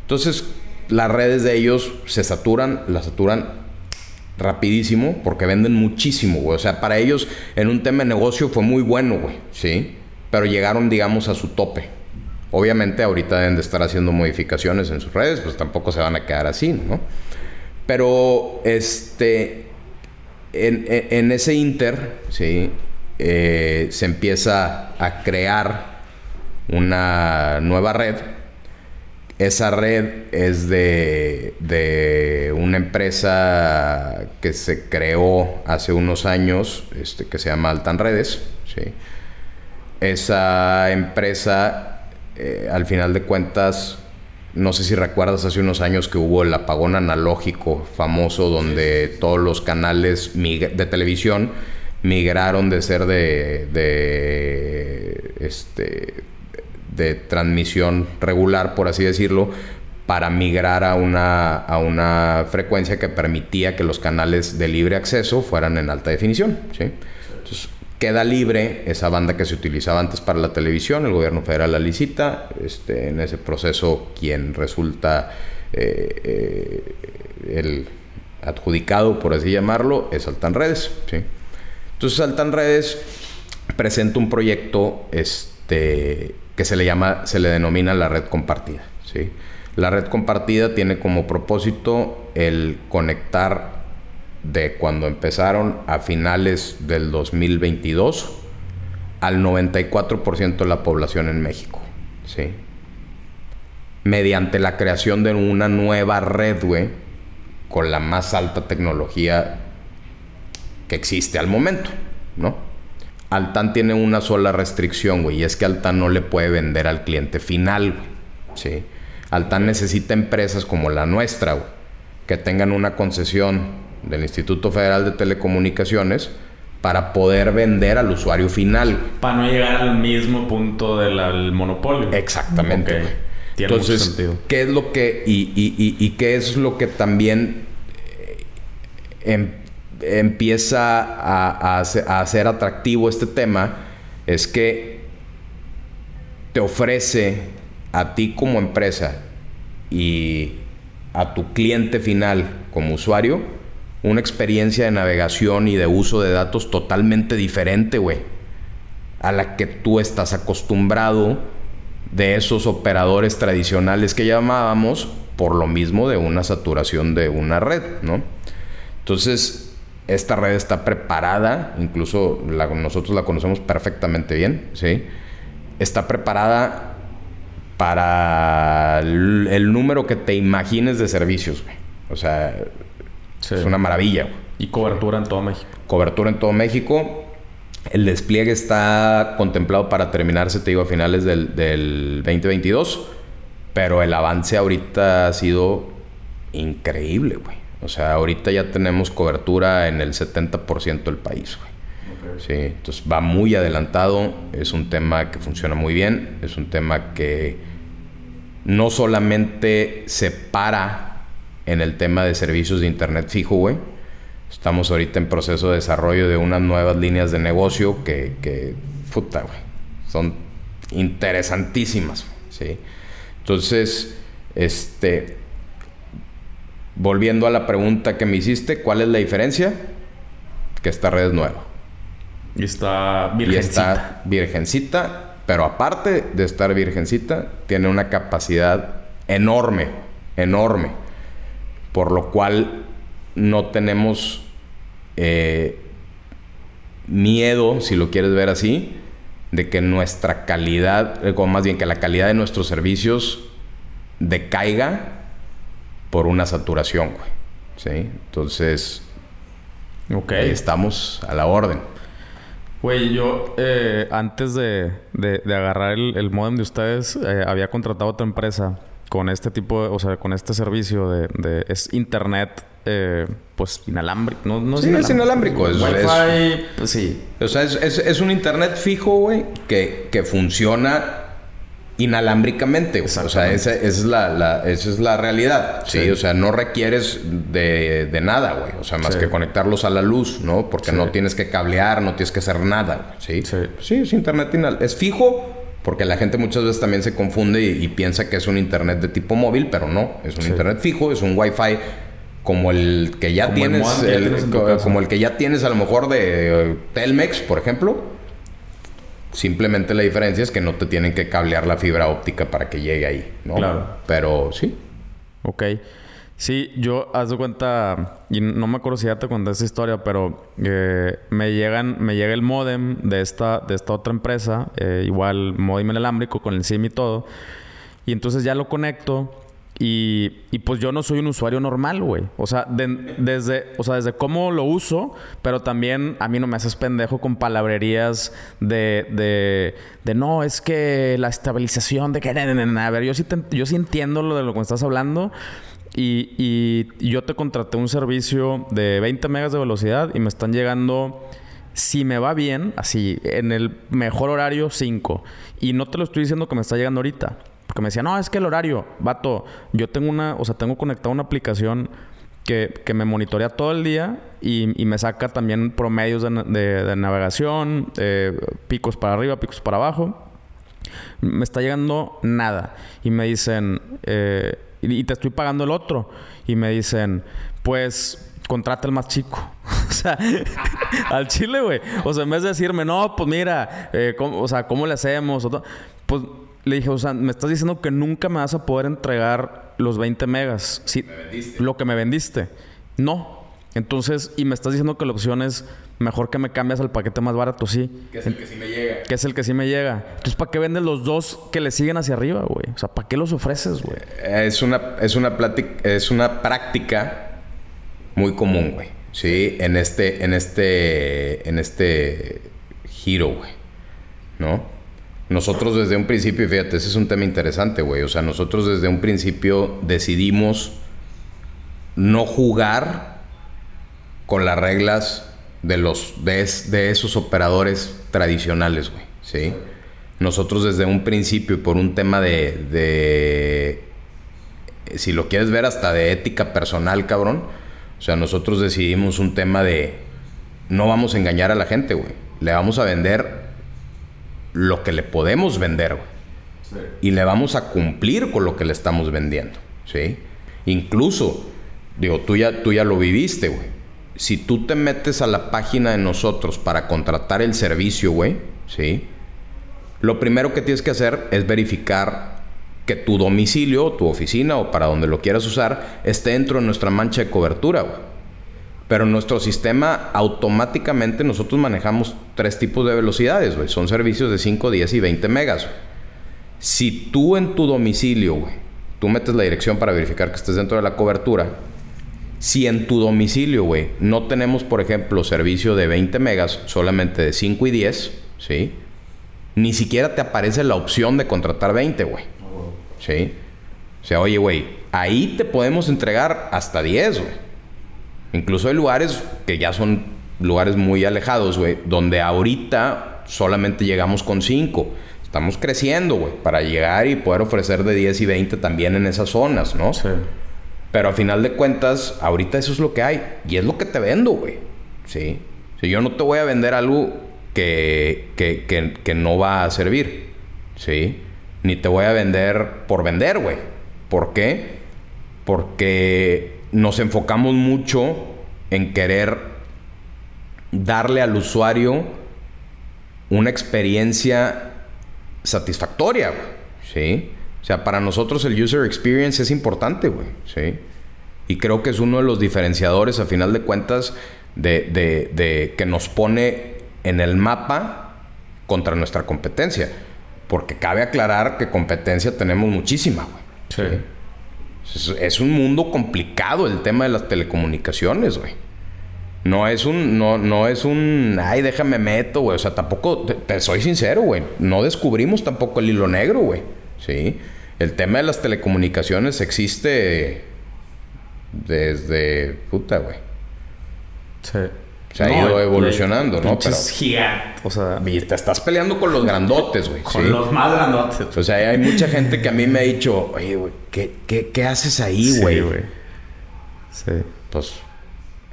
Entonces, las redes de ellos se saturan, las saturan rapidísimo porque venden muchísimo, güey. O sea, para ellos en un tema de negocio fue muy bueno, güey, ¿sí? Pero llegaron, digamos, a su tope. Obviamente ahorita deben de estar haciendo modificaciones en sus redes, pues tampoco se van a quedar así, ¿no? Pero, este, en, ese inter, ¿sí? Eh, se empieza a crear una nueva red esa red es de, de, una empresa que se creó hace unos años, este, que se llama Altan Redes. ¿sí? Esa empresa, eh, al final de cuentas, no sé si recuerdas hace unos años que hubo el apagón analógico famoso donde todos los canales de televisión migraron de ser de, de este de transmisión regular, por así decirlo, para migrar a una, a una frecuencia que permitía que los canales de libre acceso fueran en alta definición. ¿sí? Entonces, queda libre esa banda que se utilizaba antes para la televisión, el gobierno federal la licita, este, en ese proceso quien resulta eh, eh, el adjudicado, por así llamarlo, es Altan Redes. Entonces Altan Redes presenta un proyecto este, que se le llama, se le denomina la red compartida. ¿sí? La red compartida tiene como propósito el conectar de cuando empezaron a finales del 2022 al 94% de la población en México. ¿sí? Mediante la creación de una nueva red, güey, con la más alta tecnología que existe al momento, ¿no? Altan tiene una sola restricción, güey, y es que Altan no le puede vender al cliente final, güey. ¿sí? Altan necesita empresas como la nuestra, güey, que tengan una concesión del Instituto Federal de Telecomunicaciones para poder vender al usuario final. Para no llegar al mismo punto del monopolio. Exactamente. Tiene Entonces, sentido. ¿qué es lo que... y, y, y, qué es lo que también... Eh, empieza a, a, ser atractivo este tema es que te ofrece a ti como empresa y a tu cliente final como usuario una experiencia de navegación y de uso de datos totalmente diferente, güey, a la que tú estás acostumbrado de esos operadores tradicionales que llamábamos por lo mismo de una saturación de una red, ¿no? Entonces, esta red está preparada, incluso nosotros la conocemos perfectamente bien, ¿sí? Está preparada para el, número que te imagines de servicios, O sea, es una maravilla. Y cobertura en todo México. Cobertura en todo México. El despliegue está contemplado para terminarse, te digo, a finales del, del 2022. Pero el avance ahorita ha sido increíble, güey. O sea, ahorita ya tenemos cobertura en el 70% del país, Sí, entonces va muy adelantado, es un tema que funciona muy bien, es un tema que no solamente se para en el tema de servicios de internet fijo, güey. Estamos ahorita en proceso de desarrollo de unas nuevas líneas de negocio que, que puta, güey, son interesantísimas, ¿sí? Entonces, este, Volviendo a la pregunta que me hiciste, ¿cuál es la diferencia? Que esta red es nueva. Y está virgencita. Y está virgencita, pero aparte de estar virgencita, tiene una capacidad enorme, enorme. Por lo cual no tenemos eh, miedo, si lo quieres ver así, de que nuestra calidad, o más bien que la calidad de nuestros servicios decaiga por una saturación, güey. ¿Sí? Entonces, ahí estamos a la orden. Güey, yo eh, antes de, de, agarrar el, el, modem de ustedes, eh, había contratado otra empresa con este tipo, de, o sea, con este servicio de, de es internet, eh, pues inalámbrico, no, no sí, es inalámbrico, es Wi-Fi, pues sí. O sea, es, es, es un internet fijo, güey, que, que funciona inalámbricamente. O sea, esa, es la, esa es la realidad. ¿sí? O sea, no requieres de, nada, güey. O sea, más que conectarlos a la luz, ¿no? Porque no tienes que cablear, no tienes que hacer nada. ¿sí? Sí, es internet Es fijo, porque la gente muchas veces también se confunde y, piensa que es un internet de tipo móvil, pero no. Es un internet fijo, es un wifi como el que ya tienes, como el que ya tienes a lo mejor de Telmex, por ejemplo Simplemente la diferencia es que no te tienen que cablear la fibra óptica para que llegue ahí, ¿no? Claro. Pero sí. Ok. Sí, yo, haz de cuenta, y no me acuerdo si ya te conté esa historia, pero eh, me llegan, me llega el modem de esta, de esta otra empresa, eh, igual modem inalámbrico con el SIM y todo, y entonces ya lo conecto y, pues yo no soy un usuario normal, güey. O sea, desde, o sea, desde cómo lo uso, pero también a mí no me haces pendejo con palabrerías de, de, de no, es que la estabilización de que... A ver, yo sí, yo sí entiendo lo de lo que me estás hablando. Y, y yo te contraté un servicio de 20 megas de velocidad y me están llegando si me va bien, así, en el mejor horario, 5. Y no te lo estoy diciendo que me está llegando ahorita. Porque me decía, no, es que el horario, vato, yo tengo una, o sea, tengo conectada una aplicación que, que me monitorea todo el día y, y me saca también promedios de, de, navegación, picos para arriba, picos para abajo. Me está llegando nada. Y me dicen, eh, y, te estoy pagando el otro. Y me dicen, pues contrata el más chico. (laughs) o sea, (laughs) al chile, güey. O sea, en vez de decirme, no, pues mira, eh, o sea, ¿cómo le hacemos? pues le dije, o sea, me estás diciendo que nunca me vas a poder entregar los 20 megas. Sí, lo que me vendiste. No. Entonces, y me estás diciendo que la opción es mejor que me cambias al paquete más barato, sí. Que es el que sí me llega. Que es el que sí me llega. Entonces, ¿para qué vendes los dos que le siguen hacia arriba, güey? O sea, ¿para qué los ofreces, güey? Es una, es una es una práctica muy común, güey. Sí, en este, en este, en este giro, güey. ¿No? Nosotros desde un principio, fíjate, ese es un tema interesante, güey. O sea, nosotros desde un principio decidimos no jugar con las reglas de los de, esos operadores tradicionales, güey. ¿Sí? Nosotros desde un principio, y por un tema de, de, si lo quieres ver hasta de ética personal, cabrón. O sea, nosotros decidimos un tema de no vamos a engañar a la gente, güey. Le vamos a vender lo que le podemos vender, Y le vamos a cumplir con lo que le estamos vendiendo, ¿sí? Incluso, digo, tú ya, tú ya lo viviste, güey. Si tú te metes a la página de nosotros para contratar el servicio, güey, ¿sí? Lo primero que tienes que hacer es verificar que tu domicilio, tu oficina o para donde lo quieras usar esté dentro de nuestra mancha de cobertura, güey. Pero en nuestro sistema automáticamente nosotros manejamos tres tipos de velocidades, güey. Son servicios de 5, 10 y 20 megas. Si tú en tu domicilio, güey, tú metes la dirección para verificar que estés dentro de la cobertura. Si en tu domicilio, güey, no tenemos, por ejemplo, servicio de 20 megas, solamente de 5 y 10, ¿sí? Ni siquiera te aparece la opción de contratar 20, güey. ¿Sí? O sea, oye, güey, ahí te podemos entregar hasta 10, güey. Incluso hay lugares que ya son lugares muy alejados, güey, donde ahorita solamente llegamos con 5. Estamos creciendo, güey, para llegar y poder ofrecer de 10 y 20 también en esas zonas, ¿no? Sí. Pero a final de cuentas, ahorita eso es lo que hay. Y es lo que te vendo, güey. ¿Sí? Si yo no te voy a vender algo que, que, que, que no va a servir. ¿Sí? Ni te voy a vender por vender, güey. ¿Por qué? Porque nos enfocamos mucho en querer darle al usuario una experiencia satisfactoria, ¿sí? O sea, para nosotros el user experience es importante, güey, ¿sí? Y creo que es uno de los diferenciadores, a final de cuentas, de, de que nos pone en el mapa contra nuestra competencia. Porque cabe aclarar que competencia tenemos muchísima, güey. ¿sí? Es, un mundo complicado el tema de las telecomunicaciones, güey. No es un, no, no es un, ay, déjame meto, güey. O sea, tampoco, te, soy sincero, güey. No descubrimos tampoco el hilo negro, güey. Sí. El tema de las telecomunicaciones existe desde, puta, güey. Sí. Se ha ido evolucionando, ¿no? Pero gigante, o sea, y te estás peleando con los grandotes, güey. Con los más grandotes. O sea, hay mucha gente que a mí me ha dicho, oye, güey, ¿qué, qué, qué haces ahí, güey? Sí, güey. Sí. Pues,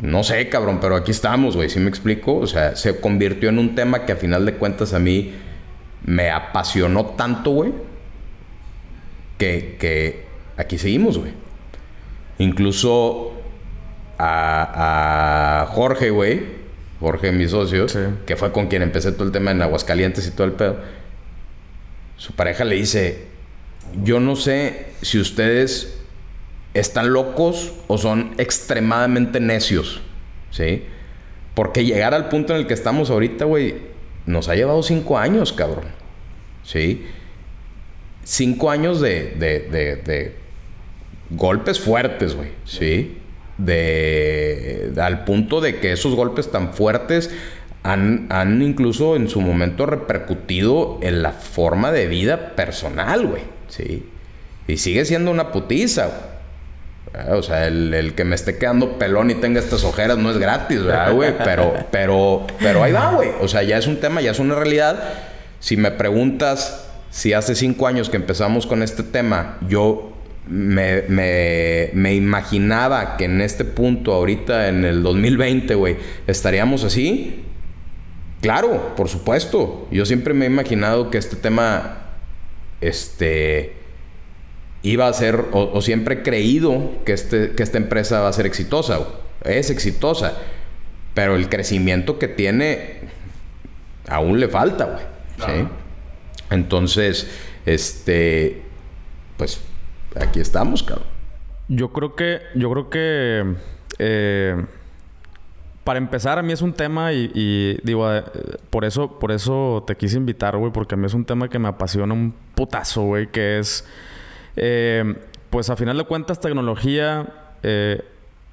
no sé, cabrón, pero aquí estamos, güey. ¿Sí me explico? O sea, se convirtió en un tema que a final de cuentas a mí me apasionó tanto, güey, que, que aquí seguimos, güey. Incluso a, Jorge, güey, Jorge, mi socio, que fue con quien empecé todo el tema en Aguascalientes y todo el pedo. Su pareja le dice: Yo no sé si ustedes están locos o son extremadamente necios, ¿sí? Porque llegar al punto en el que estamos ahorita, güey, nos ha llevado cinco años, cabrón, ¿sí? Cinco años de, de, de, de golpes fuertes, güey, ¿sí? De, al punto de que esos golpes tan fuertes han, han, incluso en su momento repercutido en la forma de vida personal, güey. Sí. Y sigue siendo una putiza, O sea, el, que me esté quedando pelón y tenga estas ojeras no es gratis, ¿verdad, güey? (laughs) Pero, pero, pero ahí va, güey. O sea, ya es un tema, ya es una realidad. Si me preguntas si hace cinco años que empezamos con este tema, yo me, me, me, imaginaba que en este punto, ahorita en el 2020, güey, estaríamos así. Claro, por supuesto. Yo siempre me he imaginado que este tema, este, iba a ser, o, siempre he creído que, este, que esta empresa va a ser exitosa. Es exitosa. Pero el crecimiento que tiene, aún le falta, güey. ¿sí? Entonces, este, pues aquí estamos, cabrón. Yo creo que, yo creo que, eh, para empezar, a mí es un tema y, digo, eh, por eso, por eso te quise invitar, güey, porque a mí es un tema que me apasiona un putazo, güey, que es, eh, pues a final de cuentas, tecnología,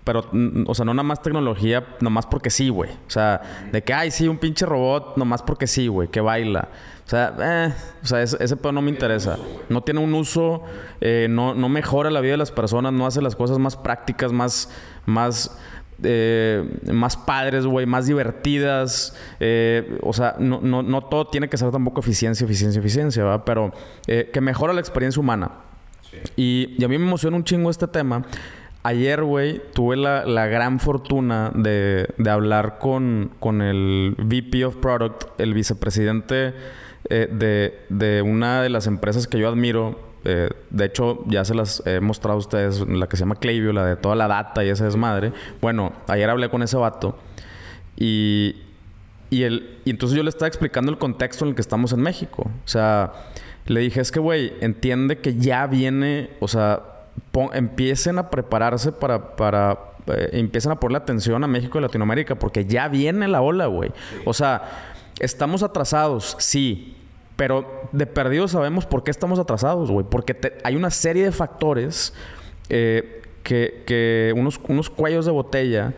pero, o sea, no nada más tecnología, nomás porque sí, güey. O sea, de que, ay, sí, un pinche robot, nomás porque sí, güey, que baila. O sea, eh, o sea ese, ese pedo no me interesa. No tiene un uso, eh, no, no mejora la vida de las personas, no hace las cosas más prácticas, más, más, eh, más padres, güey, más divertidas. Eh, o sea, no, no, no, todo tiene que ser tampoco eficiencia, eficiencia, eficiencia, ¿verdad? Pero que mejora la experiencia humana. Y, y, a mí me emociona un chingo este tema. Ayer, güey, tuve la, la, gran fortuna de, de hablar con, con el VP of Product, el vicepresidente eh, de, de, una de las empresas que yo admiro. Eh, de hecho, ya se las he mostrado a ustedes, la que se llama Klaviyo, la de toda la data y esa desmadre. Bueno, ayer hablé con ese vato y, y, el, y entonces yo le estaba explicando el contexto en el que estamos en México. O sea, le dije, es que, güey, entiende que ya viene, o sea, empiecen a prepararse para, para eh, empiecen a ponerle atención a México y Latinoamérica, porque ya viene la ola, güey. O sea, Estamos atrasados, sí. Pero de perdido sabemos por qué estamos atrasados, güey. Porque hay una serie de factores eh, que, que unos, unos cuellos de botella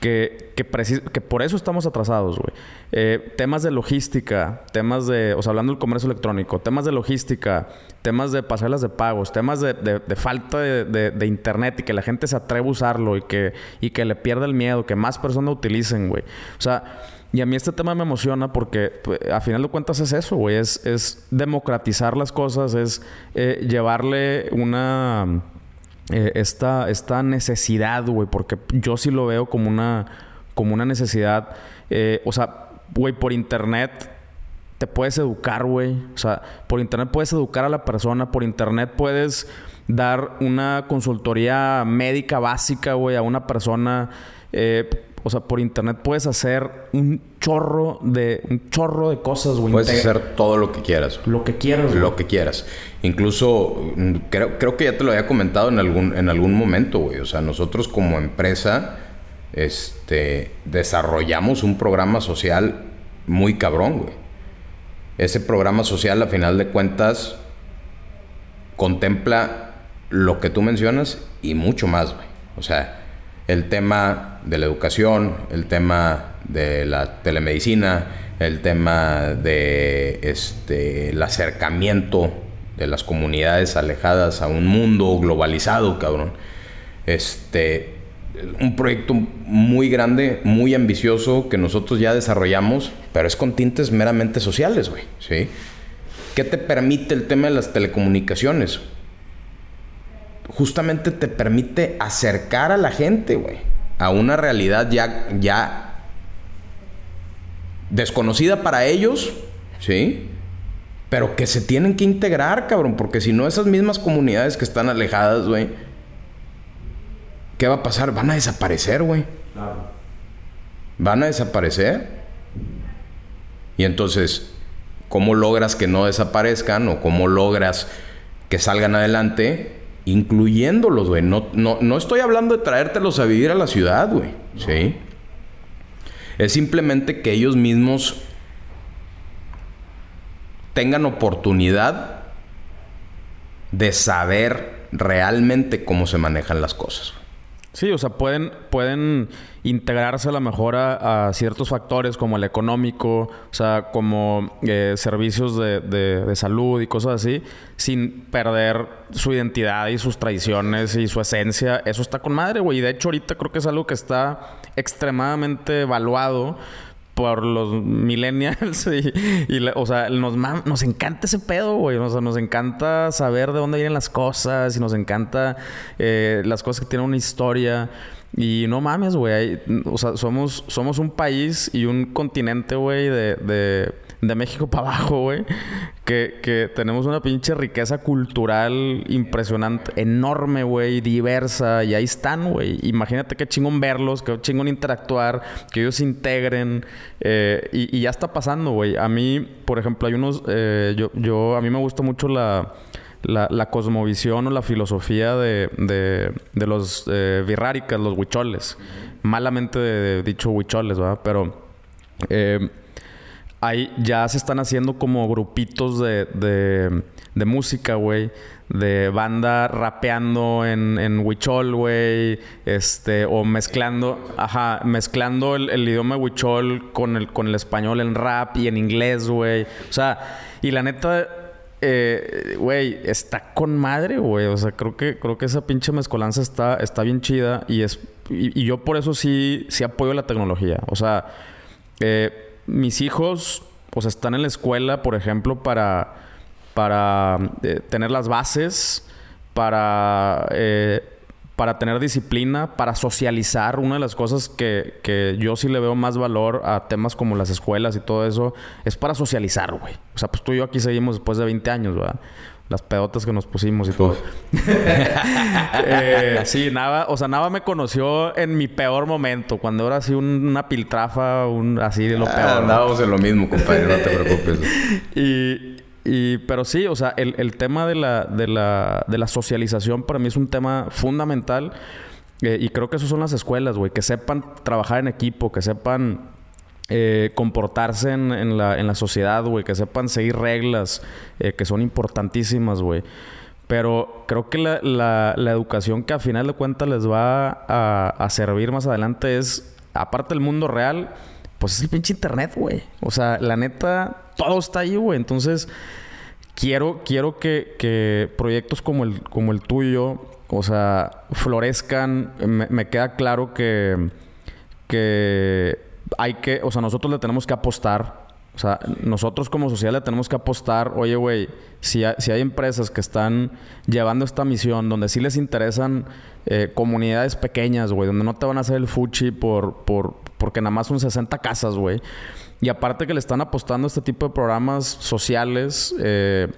que, que, que, por eso estamos atrasados, güey. Eh, temas de logística, temas de, o sea, hablando del comercio electrónico, temas de logística, temas de pasarelas de pagos, temas de, de, falta de, internet y que la gente se atreva a usarlo y que, y que le pierda el miedo, que más personas utilicen, güey. O sea, y a mí este tema me emociona porque pues, a final de cuentas es eso, güey. Es, democratizar las cosas, es eh, llevarle una... Eh, esta, esta necesidad, güey. Porque yo sí lo veo como una, como una necesidad. Eh, o sea, güey, por internet te puedes educar, güey. O sea, por internet puedes educar a la persona. Por internet puedes dar una consultoría médica básica, güey, a una persona. O sea, por internet puedes hacer un chorro de un chorro de cosas, güey. Puedes hacer todo lo que quieras. Lo que quieras. Lo que quieras. Incluso mm, creo, creo que ya te lo había comentado en algún en algún momento, güey. O sea, nosotros como empresa este desarrollamos un programa social muy cabrón, güey. Ese programa social a final de cuentas contempla lo que tú mencionas y mucho más, güey. O sea, el tema de la educación, el tema de la telemedicina, el tema de este el acercamiento de las comunidades alejadas a un mundo globalizado, cabrón. Este un proyecto muy grande, muy ambicioso que nosotros ya desarrollamos, pero es con tintes meramente sociales, güey, ¿sí? ¿Qué te permite el tema de las telecomunicaciones? Justamente te permite acercar a la gente, güey, a una realidad ya, ya desconocida para ellos, ¿sí? Pero que se tienen que integrar, cabrón, porque si no esas mismas comunidades que están alejadas, güey, ¿qué va a pasar? Van a desaparecer, güey. Van a desaparecer. Y entonces, ¿cómo logras que no desaparezcan o cómo logras que salgan adelante? Incluyéndolos, güey. No, no, estoy hablando de traértelos a vivir a la ciudad, güey. Sí. Es simplemente que ellos mismos tengan oportunidad de saber realmente cómo se manejan las cosas. Sí, o sea, pueden, pueden integrarse a lo mejor a, ciertos factores como el económico, o sea, como eh, servicios de, de, salud y cosas así, sin perder su identidad y sus tradiciones y su esencia. Eso está con madre, güey. Y de hecho, ahorita creo que es algo que está extremadamente evaluado por los millennials (laughs) y, o sea, nos, nos encanta ese pedo, güey. O sea, nos encanta saber de dónde vienen las cosas y nos encanta eh, las cosas que tienen una historia. Y no mames, güey. O sea, somos, somos un país y un continente, güey, de de México para abajo, güey. Que, tenemos una pinche riqueza cultural impresionante, enorme, güey, diversa. Y ahí están, güey. Imagínate qué chingón verlos, qué chingón interactuar, que ellos se integren. Eh, y, ya está pasando, güey. A mí, por ejemplo, hay unos... Eh, yo, yo, a mí me gusta mucho la... La, cosmovisión o la filosofía de, de, los eh, los huicholes. Malamente dicho huicholes, ¿verdad? Pero eh, Ahí ya se están haciendo como grupitos de, de, música, güey. De banda rapeando en, en huichol, güey. Este, o mezclando, ajá, mezclando el, idioma huichol con el, con el español en rap y en inglés, güey. O sea, y la neta, eh, güey, está con madre, güey. O sea, creo que, creo que esa pinche mezcolanza está, está bien chida. Y es. Y, yo por eso sí, sí apoyo la tecnología. O sea, eh, mis hijos, pues están en la escuela, por ejemplo, para, para eh, tener las bases, para, eh, para tener disciplina, para socializar. Una de las cosas que, que, yo sí le veo más valor a temas como las escuelas y todo eso es para socializar, güey. O sea, pues tú y yo aquí seguimos después de 20 años, ¿verdad? Las pedotas que nos pusimos y todo. (laughs) (laughs) eh, sí, Nava, o sea, Nava me conoció en mi peor momento, cuando era así una piltrafa, un, así de lo ah, peor. Andábamos en lo mismo, compadre, no te (laughs) preocupes. y, y, pero sí, o sea, el, el tema de la, de, la, de la socialización para mí es un tema fundamental. Eh, y creo que eso son las escuelas, güey, que sepan trabajar en equipo, que sepan eh, comportarse en, la, sociedad, güey, que sepan seguir reglas eh, que son importantísimas, güey. Pero creo que la, la, educación que a final de cuentas les va a, servir más adelante es, aparte del mundo real, pues es el pinche internet, güey. O sea, la neta, todo está ahí, güey. Entonces, quiero, quiero que, que proyectos como el, como el tuyo, o sea, florezcan. Me, me queda claro que, que hay que, o sea, nosotros le tenemos que apostar. O sea, nosotros como sociedad le tenemos que apostar, oye, güey, si, si, hay empresas que están llevando esta misión, donde sí les interesan eh, comunidades pequeñas, güey, donde no te van a hacer el fuchi por, por, porque nada más son 60 casas, güey. Y aparte que le están apostando a este tipo de programas sociales, eh,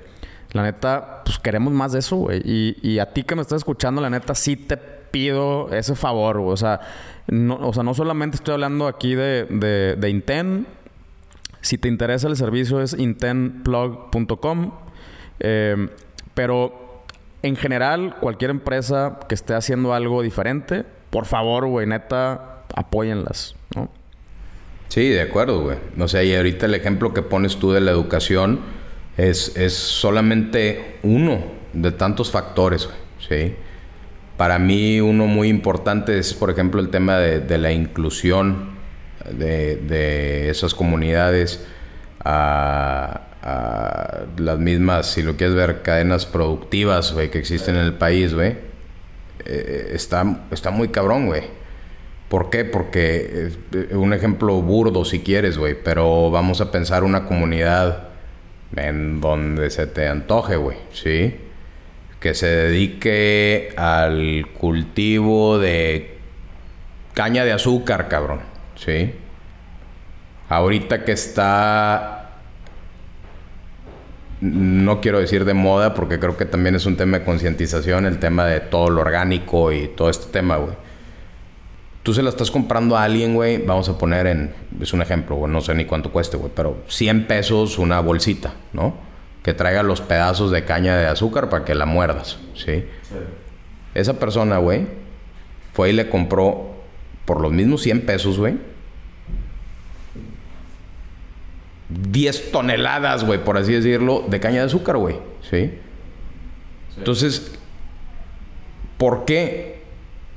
la neta, pues queremos más de eso, güey. Y, y a ti que me estás escuchando, la neta, sí te pido ese favor. O sea, no, o sea, no solamente estoy hablando aquí de, de, de Inten. Si te interesa el servicio es intenplug.com. Eh, pero en general, cualquier empresa que esté haciendo algo diferente, por favor, güey, neta, apóyenlas, ¿no? Sí, de acuerdo, güey. O sea, y ahorita el ejemplo que pones tú de la educación es, es solamente uno de tantos factores, güey. Sí. Para mí uno muy importante es, por ejemplo, el tema de, la inclusión de, esas comunidades a, las mismas, si lo quieres ver, cadenas productivas, güey, que existen en el país, güey. Eh, está, está muy cabrón, güey. ¿Por qué? Porque eh, un ejemplo burdo si quieres, güey, pero vamos a pensar una comunidad en donde se te antoje, güey, ¿sí? Que se dedique al cultivo de caña de azúcar, cabrón, ¿sí? Ahorita que está no quiero decir de moda porque creo que también es un tema de concientización, el tema de todo lo orgánico y todo este tema, güey. Tú se la estás comprando a alguien, güey, vamos a poner en, es un ejemplo, güey, no sé ni cuánto cueste, güey, pero 100 pesos una bolsita, ¿no? Que traiga los pedazos de caña de azúcar para que la muerdas, ¿sí? sí. Esa persona, güey, fue y le compró por los mismos 100 pesos, güey, 10 toneladas, güey, por así decirlo, de caña de azúcar, güey. ¿Sí? Entonces, ¿por qué?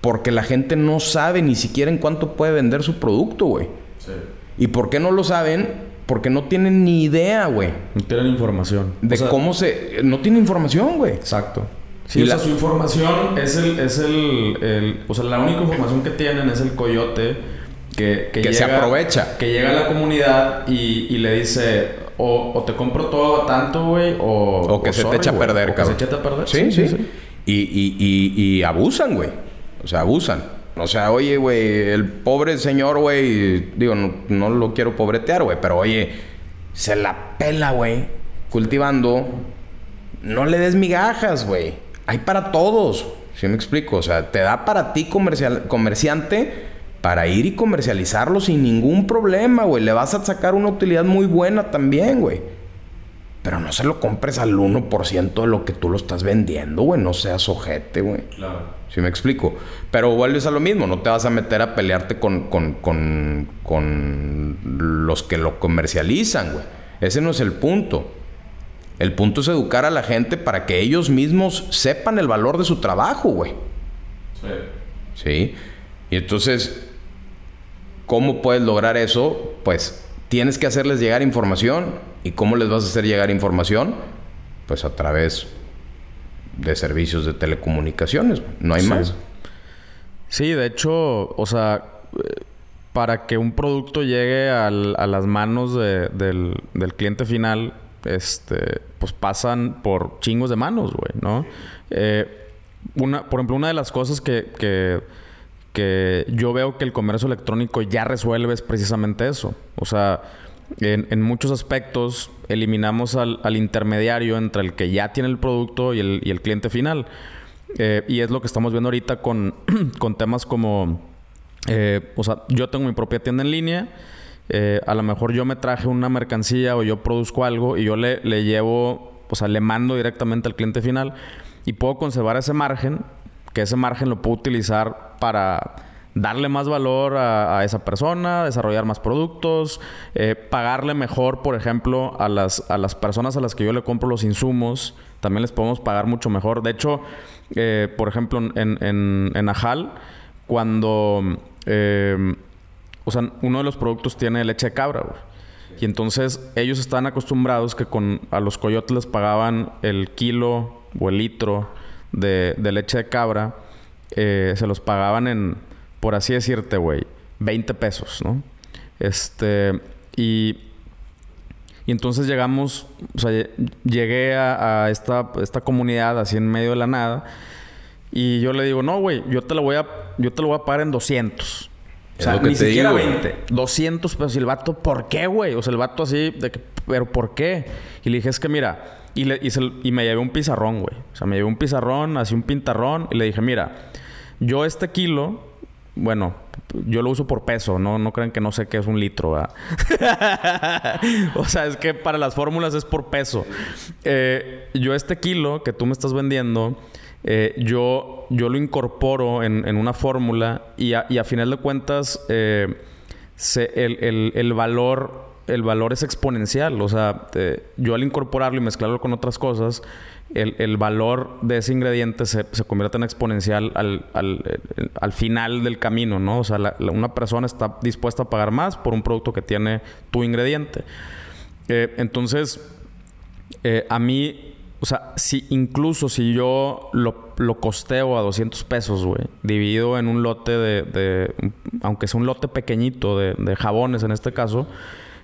Porque la gente no sabe ni siquiera en cuánto puede vender su producto, güey. Sí. ¿Y por qué no lo saben? Porque no tienen ni idea, güey. No tienen información. De cómo se... No tienen información, güey. Exacto. Sí, o sea, su información es el... Es el, el, O sea, la única información que tienen es el coyote que, que, se aprovecha. Que llega a la comunidad y, y le dice, o, te compro todo tanto, güey, o, o... que se te echa a perder, cabrón. se echa a perder. Sí, sí. sí. Y, y, y, y abusan, güey. O sea, abusan. O sea, oye, güey, el pobre señor, güey, digo, no, no lo quiero pobretear, güey, pero oye, se la pela, güey, cultivando. No le des migajas, güey. Hay para todos. ¿Sí me explico? O sea, te da para ti comercial, comerciante para ir y comercializarlo sin ningún problema, güey. Le vas a sacar una utilidad muy buena también, güey. Pero no se lo compres al 1% de lo que tú lo estás vendiendo, güey. No seas ojete, güey. Claro. ¿Sí me explico? Pero vuelves a lo mismo. No te vas a meter a pelearte con, con, con, con los que lo comercializan, güey. Ese no es el punto. El punto es educar a la gente para que ellos mismos sepan el valor de su trabajo, güey. Sí. Sí. Y entonces, ¿Cómo puedes lograr eso? Pues tienes que hacerles llegar información. ¿Y cómo les vas a hacer llegar información? Pues a través de servicios de telecomunicaciones. No hay más. Sí, de hecho, o sea, para que un producto llegue a las manos del, cliente final, este, pues pasan por chingos de manos, güey, ¿no? Eh, una, por ejemplo, una de las cosas que, que que yo veo que el comercio electrónico ya resuelve es precisamente eso. O sea, en, muchos aspectos eliminamos al, intermediario entre el que ya tiene el producto y el, cliente final. Eh, y es lo que estamos viendo ahorita con, (clears throat) con temas como, eh, o sea, yo tengo mi propia tienda en línea. Eh, a lo mejor yo me traje una mercancía o yo produzco algo y yo le, le llevo, o sea, le mando directamente al cliente final y puedo conservar ese margen que ese margen lo puedo utilizar para darle más valor a, esa persona, desarrollar más productos, eh, pagarle mejor, por ejemplo, a las, a las personas a las que yo le compro los insumos, también les podemos pagar mucho mejor. De hecho, eh, por ejemplo, en, en, en Ajal, cuando, eh, o sea, uno de los productos tiene leche de cabra, Y entonces ellos están acostumbrados que con a los coyotes les pagaban el kilo o el litro de, leche de cabra, eh, se los pagaban en, por así decirte, güey, 20 pesos, ¿no? Este, y, y entonces llegamos, o sea, llegué a, esta, esta comunidad así en medio de la nada. Y yo le digo, no, güey, yo te lo voy a, yo te lo voy a pagar en 200. O sea, ni siquiera 20. 200 pesos. Y el vato, ¿por qué, güey? O sea, el vato así, de que, ¿pero por qué? Y le dije, es que mira, y, le, y, me llevé un pizarrón, güey. O sea, me llevé un pizarrón, así un pintarrón. Y le dije, mira, yo este kilo, bueno, yo lo uso por peso, no, no crean que no sé qué es un litro, (laughs) o sea, es que para las fórmulas es por peso. Eh, yo este kilo que tú me estás vendiendo, eh, yo, yo lo incorporo en, una fórmula y a, y a, final de cuentas eh, el, el, el valor el valor es exponencial. O sea, yo al incorporarlo y mezclarlo con otras cosas, el, valor de ese ingrediente se, convierte en exponencial al, final del camino, ¿no? O sea, una persona está dispuesta a pagar más por un producto que tiene tu ingrediente. Eh, entonces, eh, a mí, o sea, si incluso si yo lo, lo costeo a 200 pesos, güey, dividido en un lote de, aunque sea un lote pequeñito de, de jabones en este caso,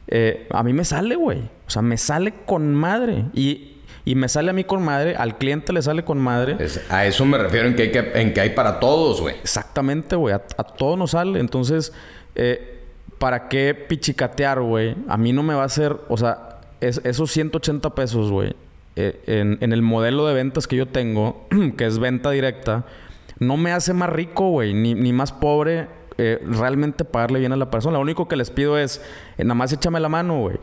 eh, a mí me sale, güey. O sea, me sale con madre. Y, y, me sale a mí con madre, al cliente le sale con madre. a eso me refiero en que hay, que, en que hay para todos, güey. Exactamente, güey. A, todos nos sale. Entonces, eh, ¿para qué pichicatear, güey? A mí no me va a hacer, o sea, esos 180 pesos, güey, eh, en, en, el modelo de ventas que yo tengo, (clears throat) que es venta directa, no me hace más rico, güey, ni, ni más pobre eh, realmente pagarle bien a la persona. Lo único que les pido es, eh, nada más échame la mano, güey.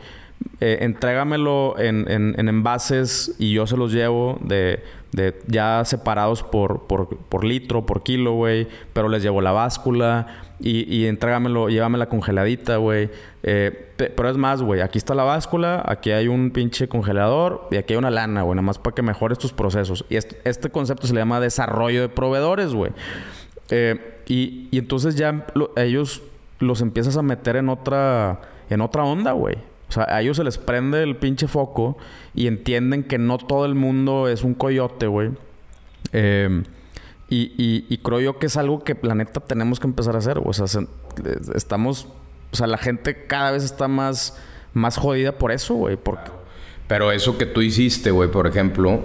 Eh, entrégamelo en, en, envases y yo se los llevo de, de ya separados por, por, por, litro, por kilo, güey. Pero les llevo la báscula y, y entrégamelo, llévame la congeladita, güey. pero es más, güey, aquí está la báscula, aquí hay un pinche congelador y aquí hay una lana, güey, nada más para que mejores tus procesos. Y este, este concepto se le llama desarrollo de proveedores, güey. Eh, y, entonces ya ellos los empiezas a meter en otra, en otra onda, güey. O sea, a ellos se les prende el pinche foco y entienden que no todo el mundo es un coyote, güey. Em, y, creo yo que es algo que planeta tenemos que empezar a hacer. O sea, estamos... O sea, la gente cada vez está más, más jodida por eso, güey. Porque... Pero eso que tú hiciste, güey, por ejemplo,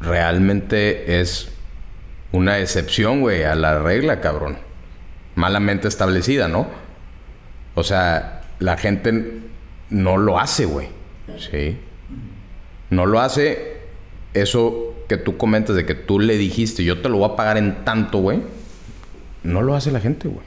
realmente es una excepción, güey, a la regla, cabrón. Malamente establecida, ¿no? O sea, la gente no lo hace, güey. Sí. No lo hace. Eso que tú comentas de que tú le dijiste, yo te lo voy a pagar en tanto, güey. No lo hace la gente, güey.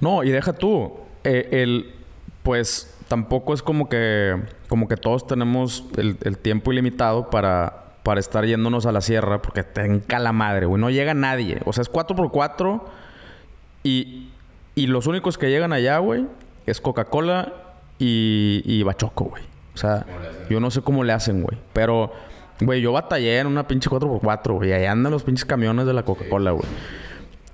No, y deja tú. Eh, el, pues tampoco es como que, como que todos tenemos el, el tiempo ilimitado para para estar yéndonos a la sierra porque te enca la madre, güey. No llega nadie. O sea, es 4x4 y, y los únicos que llegan allá, güey, es Coca-Cola y, y Bachoco, güey. O sea, yo no sé cómo le hacen, güey. Pero, güey, yo batallé en una pinche 4x4, güey. Ahí andan los pinches camiones de la Coca-Cola, güey.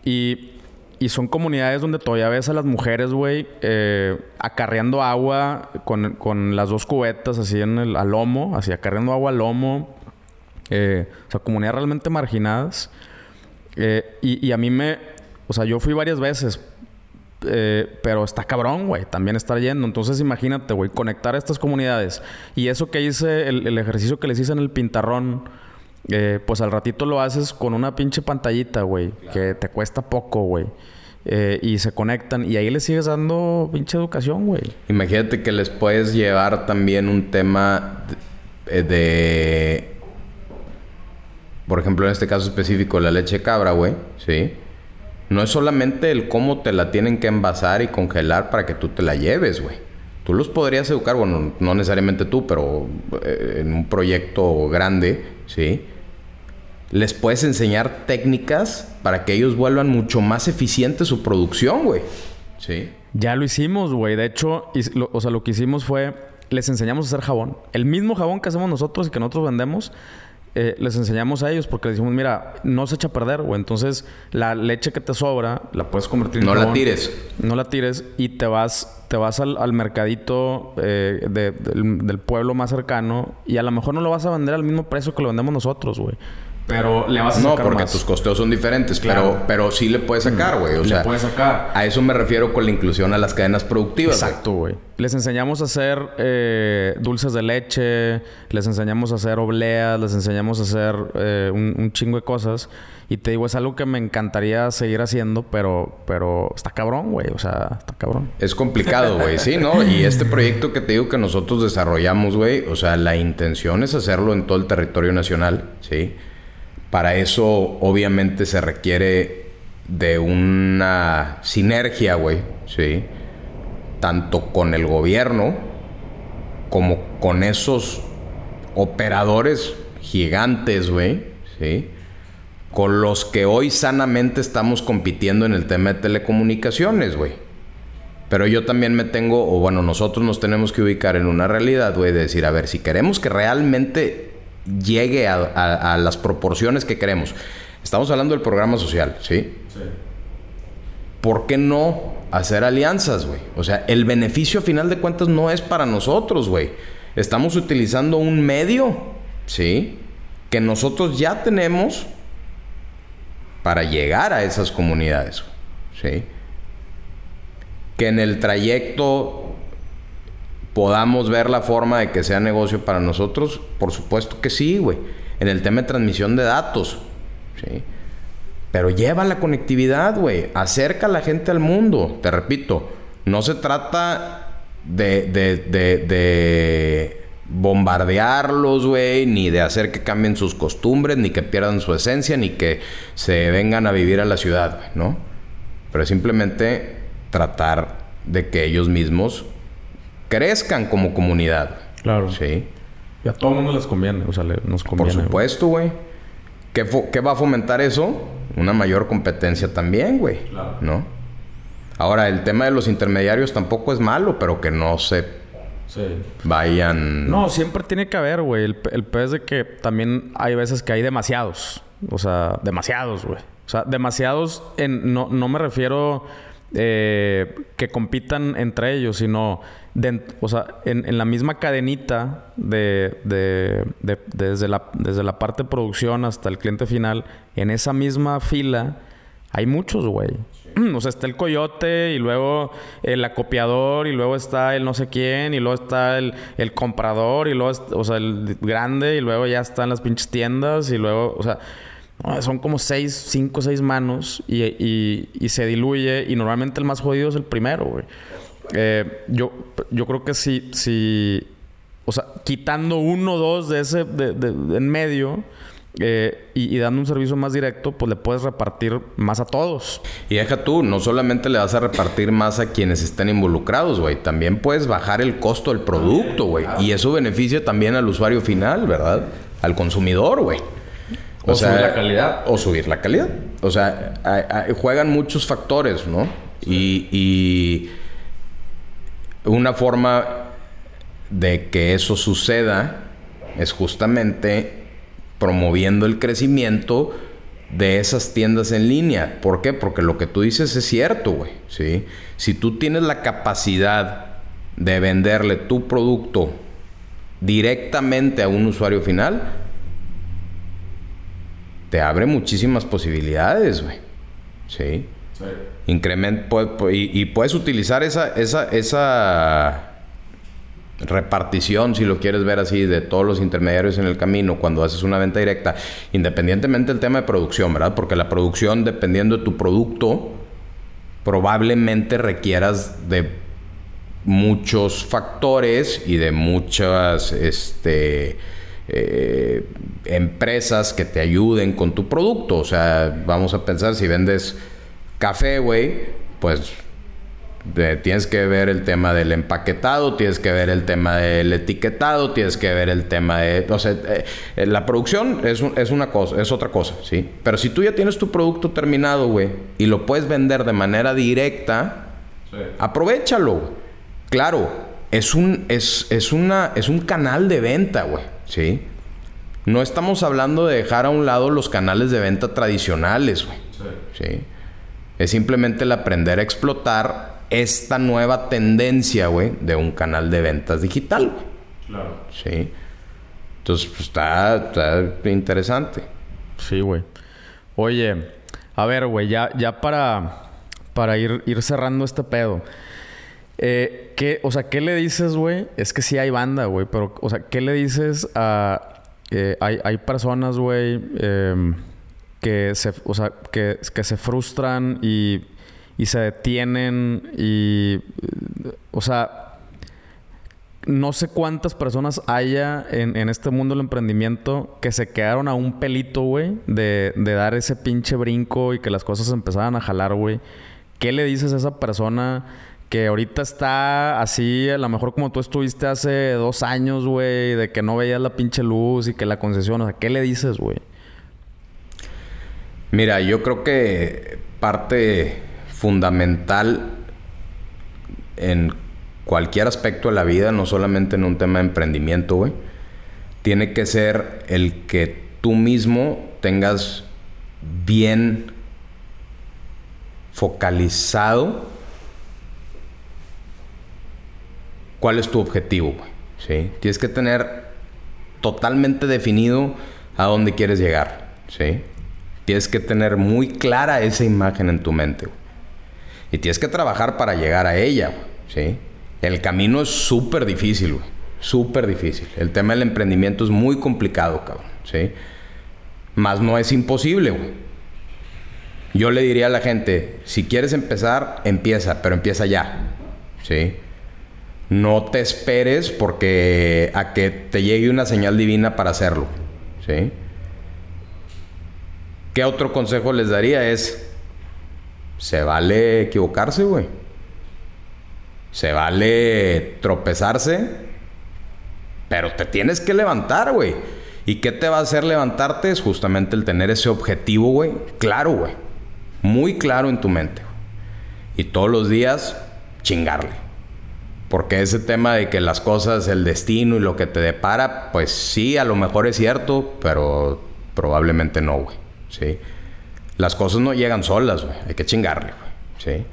Y, y son comunidades donde todavía ves a las mujeres, güey, eh, acarreando agua con, con, las dos cubetas así en el, al lomo, así acarreando agua al lomo. Eh, o sea, comunidades realmente marginadas. Eh, y, a mí me... O sea, yo fui varias veces. Eh, pero está cabrón, güey. También estar yendo. Entonces imagínate, güey. Conectar a estas comunidades. Y eso que hice, el, ejercicio que les hice en el pintarrón... pues al ratito lo haces con una pinche pantallita, güey. Que te cuesta poco, güey. y se conectan y ahí les sigues dando pinche educación, güey. Imagínate que les puedes llevar también un tema de por ejemplo, en este caso específico, la leche cabra, güey, ¿sí? No es solamente el cómo te la tienen que envasar y congelar para que tú te la lleves, güey. Tú los podrías educar, bueno, no necesariamente tú, pero eh, en un proyecto grande, ¿sí? Les puedes enseñar técnicas para que ellos vuelvan mucho más eficiente su producción, güey. Sí. Ya lo hicimos, güey. De hecho, o sea, lo que hicimos fue, les enseñamos a hacer jabón. El mismo jabón que hacemos nosotros y que nosotros vendemos, eh, les enseñamos a ellos porque les decimos, mira, no se echa a perder, güey. Entonces, la leche que te sobra, la puedes convertir en No la tires. No la tires y te vas, te vas al, mercadito eh, del, del, pueblo más cercano y a lo mejor no lo vas a vender al mismo precio que lo vendemos nosotros, güey. Pero le vas a sacar No, porque tus costeos son diferentes, pero, pero sí le puedes sacar, güey. O le sea, puedes sacar. A eso me refiero con la inclusión a las cadenas productivas. Exacto, güey. Les enseñamos a hacer eh, dulces de leche, les enseñamos a hacer obleas, les enseñamos a hacer eh, un, chingo de cosas. Y te digo, es algo que me encantaría seguir haciendo, pero, pero está cabrón, güey. O sea, está cabrón. Es complicado, güey, sí, ¿no? Y este proyecto que te digo que nosotros desarrollamos, güey, o sea, la intención es hacerlo en todo el territorio nacional, ¿sí? Para eso obviamente se requiere de una sinergia, güey, ¿sí? Tanto con el gobierno como con esos operadores gigantes, güey, ¿sí? Con los que hoy sanamente estamos compitiendo en el tema de telecomunicaciones, güey. Pero yo también me tengo, o bueno, nosotros nos tenemos que ubicar en una realidad, güey, de decir, a ver, si queremos que realmente llegue a, las proporciones que queremos. Estamos hablando del programa social, ¿sí? Sí. ¿Por qué no hacer alianzas, güey? O sea, el beneficio a final de cuentas no es para nosotros, güey. Estamos utilizando un medio, ¿sí? que nosotros ya tenemos para llegar a esas comunidades. ¿Sí? Que en el trayecto podamos ver la forma de que sea negocio para nosotros, por supuesto que sí, güey. En el tema de transmisión de datos, ¿sí? Pero lleva la conectividad, güey. Acerca a la gente al mundo. Te repito, no se trata de, de, de, de bombardearlos, güey, ni de hacer que cambien sus costumbres, ni que pierdan su esencia, ni que se vengan a vivir a la ciudad, ¿no? Pero simplemente tratar de que ellos mismos crezcan como comunidad. Claro. Sí. Y a todo el mundo les conviene, o sea, nos conviene. Por supuesto, güey. ¿Qué, ¿Qué, va a fomentar eso? Una mayor competencia también, güey. Claro. ¿No? Ahora, el tema de los intermediarios tampoco es malo, pero que no se sí. vayan... No, siempre tiene que haber, güey. El, el pez de que también hay veces que hay demasiados. O sea, demasiados, güey. O sea, demasiados en... No, no me refiero... Eh, que compitan entre ellos, sino o sea, en, la misma cadenita de, de, de, desde, la, desde la parte de producción hasta el cliente final, en esa misma fila hay muchos, güey. (clears throat) O sea, está el coyote y luego el acopiador y luego está el no sé quién y luego está el, el comprador y luego, o sea, el grande y luego ya están las pinches tiendas y luego, o sea, son como seis, cinco, seis manos y, y, se diluye. Y normalmente el más jodido es el primero, güey. Eh, yo, yo creo que si, si, o sea, quitando uno o dos de ese, de, de, en medio. Eh, y, y, dando un servicio más directo, pues le puedes repartir más a todos. Y deja tú, no solamente le vas a repartir más a quienes estén involucrados, güey. También puedes bajar el costo del producto, güey. Y eso beneficia también al usuario final, ¿verdad? Al consumidor, güey. O, o sea, subir la calidad. O subir la calidad. O sea, a, a, juegan muchos factores, ¿no? Sí. Y, y, una forma de que eso suceda es justamente promoviendo el crecimiento de esas tiendas en línea. ¿Por qué? Porque lo que tú dices es cierto, güey. ¿sí? Si tú tienes la capacidad de venderle tu producto directamente a un usuario final, te abre muchísimas posibilidades, güey. ¿Sí? sí. Increment, y, y, puedes utilizar esa, esa, esa repartición, si lo quieres ver así, de todos los intermediarios en el camino cuando haces una venta directa, independientemente del tema de producción, ¿verdad? Porque la producción, dependiendo de tu producto, probablemente requieras de muchos factores y de muchas, este eh, empresas que te ayuden con tu producto. O sea, vamos a pensar si vendes café, güey, pues de, tienes que ver el tema del empaquetado, tienes que ver el tema del etiquetado, tienes que ver el tema de... O sea, eh, la producción es, un, es, una cosa, es otra cosa, ¿sí? Pero si tú ya tienes tu producto terminado, güey, y lo puedes vender de manera directa, sí. aprovechalo. Claro, es un, es, es, una, es un canal de venta, güey, ¿sí? No estamos hablando de dejar a un lado los canales de venta tradicionales, güey. Sí. ¿sí? Es simplemente el aprender a explotar esta nueva tendencia, güey, de un canal de ventas digital, güey. Claro. Sí. Entonces, pues está, está interesante. Sí, güey. Oye, a ver, güey, ya, ya para, para ir, ir cerrando este pedo. Eh, ¿qué, o sea, ¿qué le dices, güey? Es que sí hay banda, güey, pero, o sea, ¿qué le dices a... Eh, hay, hay personas, güey, eh, que se, o sea, que, que se frustran y y se detienen y, o sea, no sé cuántas personas haya en, en, este mundo del emprendimiento que se quedaron a un pelito, güey, de, de, dar ese pinche brinco y que las cosas empezaran a jalar, güey. ¿Qué le dices a esa persona que ahorita está así, a lo mejor como tú estuviste hace dos años, güey, de que no veías la pinche luz y que la concesión, o sea, ¿qué le dices, güey? Mira, yo creo que parte fundamental en cualquier aspecto de la vida, no solamente en un tema de emprendimiento, güey. Tiene que ser el que tú mismo tengas bien focalizado cuál es tu objetivo. ¿sí? Tienes que tener totalmente definido a dónde quieres llegar, ¿sí? Tienes que tener muy clara esa imagen en tu mente. Y tienes que trabajar para llegar a ella, ¿sí? El camino es súper difícil, güey. Súper difícil. El tema del emprendimiento es muy complicado, cabrón, ¿sí? Más no es imposible, güey. Yo le diría a la gente, si quieres empezar, empieza, pero empieza ya, ¿sí? No te esperes porque a que te llegue una señal divina para hacerlo, ¿sí? ¿Qué otro consejo les daría? Es, se vale equivocarse, güey. Se vale tropezarse, pero te tienes que levantar, güey. ¿Y qué te va a hacer levantarte? Es justamente el tener ese objetivo, güey. Claro, güey. Muy claro en tu mente. Y todos los días chingarle. Porque ese tema de que las cosas, el destino y lo que te depara, pues sí, a lo mejor es cierto, pero probablemente no, güey. ¿Sí? Las cosas no llegan solas, güey. Hay que chingarle, güey. ¿Sí?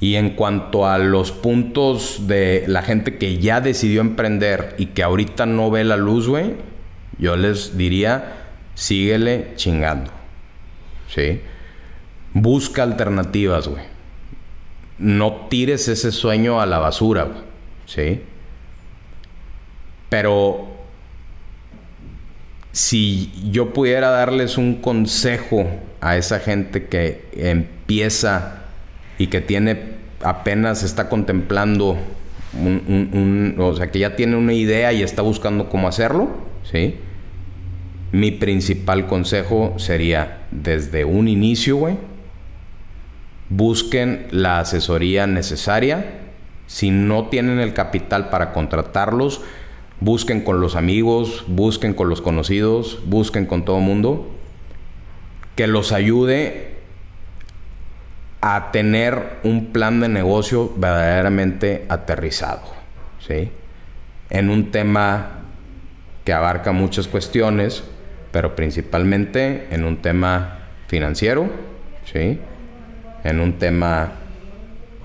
Y en cuanto a los puntos de la gente que ya decidió emprender y que ahorita no ve la luz, güey, yo les diría, síguele chingando. ¿Sí? Busca alternativas, güey. No tires ese sueño a la basura. ¿Sí? Pero si yo pudiera darles un consejo a esa gente que empieza y que tiene apenas está contemplando o sea que ya tiene una idea y está buscando cómo hacerlo, ¿sí? Mi principal consejo sería desde un inicio, güey, busquen la asesoría necesaria. Si no tienen el capital para contratarlos, busquen con los amigos, busquen con los conocidos, busquen con todo el mundo que los ayude a tener un plan de negocio verdaderamente aterrizado, ¿sí? En un tema que abarca muchas cuestiones, pero principalmente en un tema financiero, ¿sí? En un tema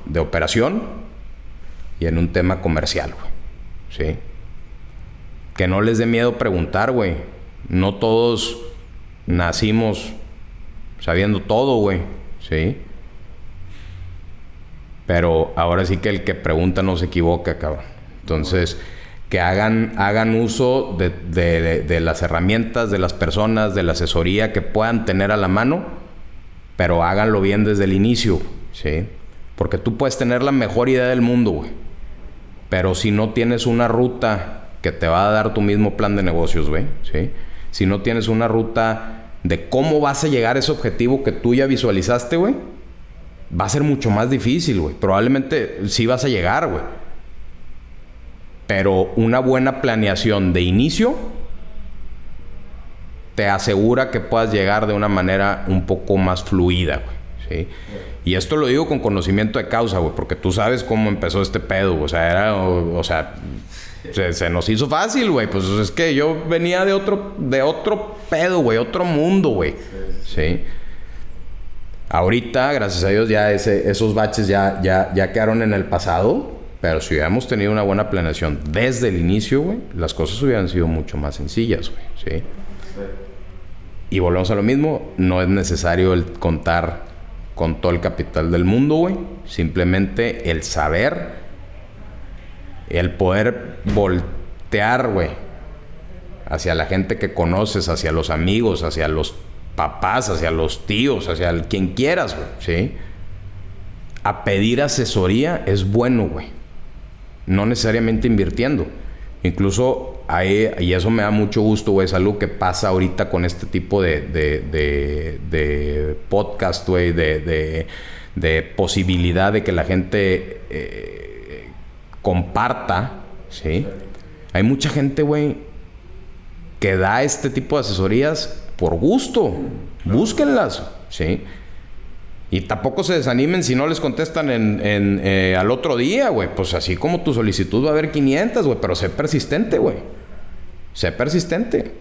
de operación y en un tema comercial, ¿sí? Que no les dé miedo preguntar, güey. No todos nacimos sabiendo todo, güey. ¿Sí? Pero ahora sí que el que pregunta no se equivoca, cabrón. Entonces, que hagan, hagan uso de, de, las herramientas, de las personas, de la asesoría que puedan tener a la mano, pero háganlo bien desde el inicio, ¿sí? Porque tú puedes tener la mejor idea del mundo, güey. Pero si no tienes una ruta que te va a dar tu mismo plan de negocios, güey, ¿sí? Si no tienes una ruta de cómo vas a llegar a ese objetivo que tú ya visualizaste, güey, va a ser mucho más difícil, güey. Probablemente sí vas a llegar, güey. Pero una buena planeación de inicio te asegura que puedas llegar de una manera un poco más fluida, güey. ¿sí? Y esto lo digo con conocimiento de causa, güey, porque tú sabes cómo empezó este pedo, o sea, era, o sea, se, nos hizo fácil, güey. Pues es que yo venía de otro, de otro pedo, güey, otro mundo, güey. Sí. Ahorita, gracias a Dios, ya ese, esos baches ya, ya, ya quedaron en el pasado. Pero si hubiéramos tenido una buena planeación desde el inicio, güey, las cosas hubieran sido mucho más sencillas, güey. ¿sí? Y volvemos a lo mismo, no es necesario el contar con todo el capital del mundo, güey. Simplemente el saber el poder voltear, güey, hacia la gente que conoces, hacia los amigos, hacia los papás, hacia los tíos, hacia quien quieras, güey, ¿sí? A pedir asesoría es bueno, güey. No necesariamente invirtiendo. Incluso ahí, y eso me da mucho gusto, güey, es algo que pasa ahorita con este tipo de, de, de, podcast, güey, de, de, posibilidad de que la gente eh, comparta, ¿sí? Hay mucha gente, güey, que da este tipo de asesorías por gusto. Búsquenlas, ¿sí? Y tampoco se desanimen si no les contestan en, eh, al otro día, güey. Pues así como tu solicitud va a haber 500, güey. Pero sé persistente, güey. Sé persistente.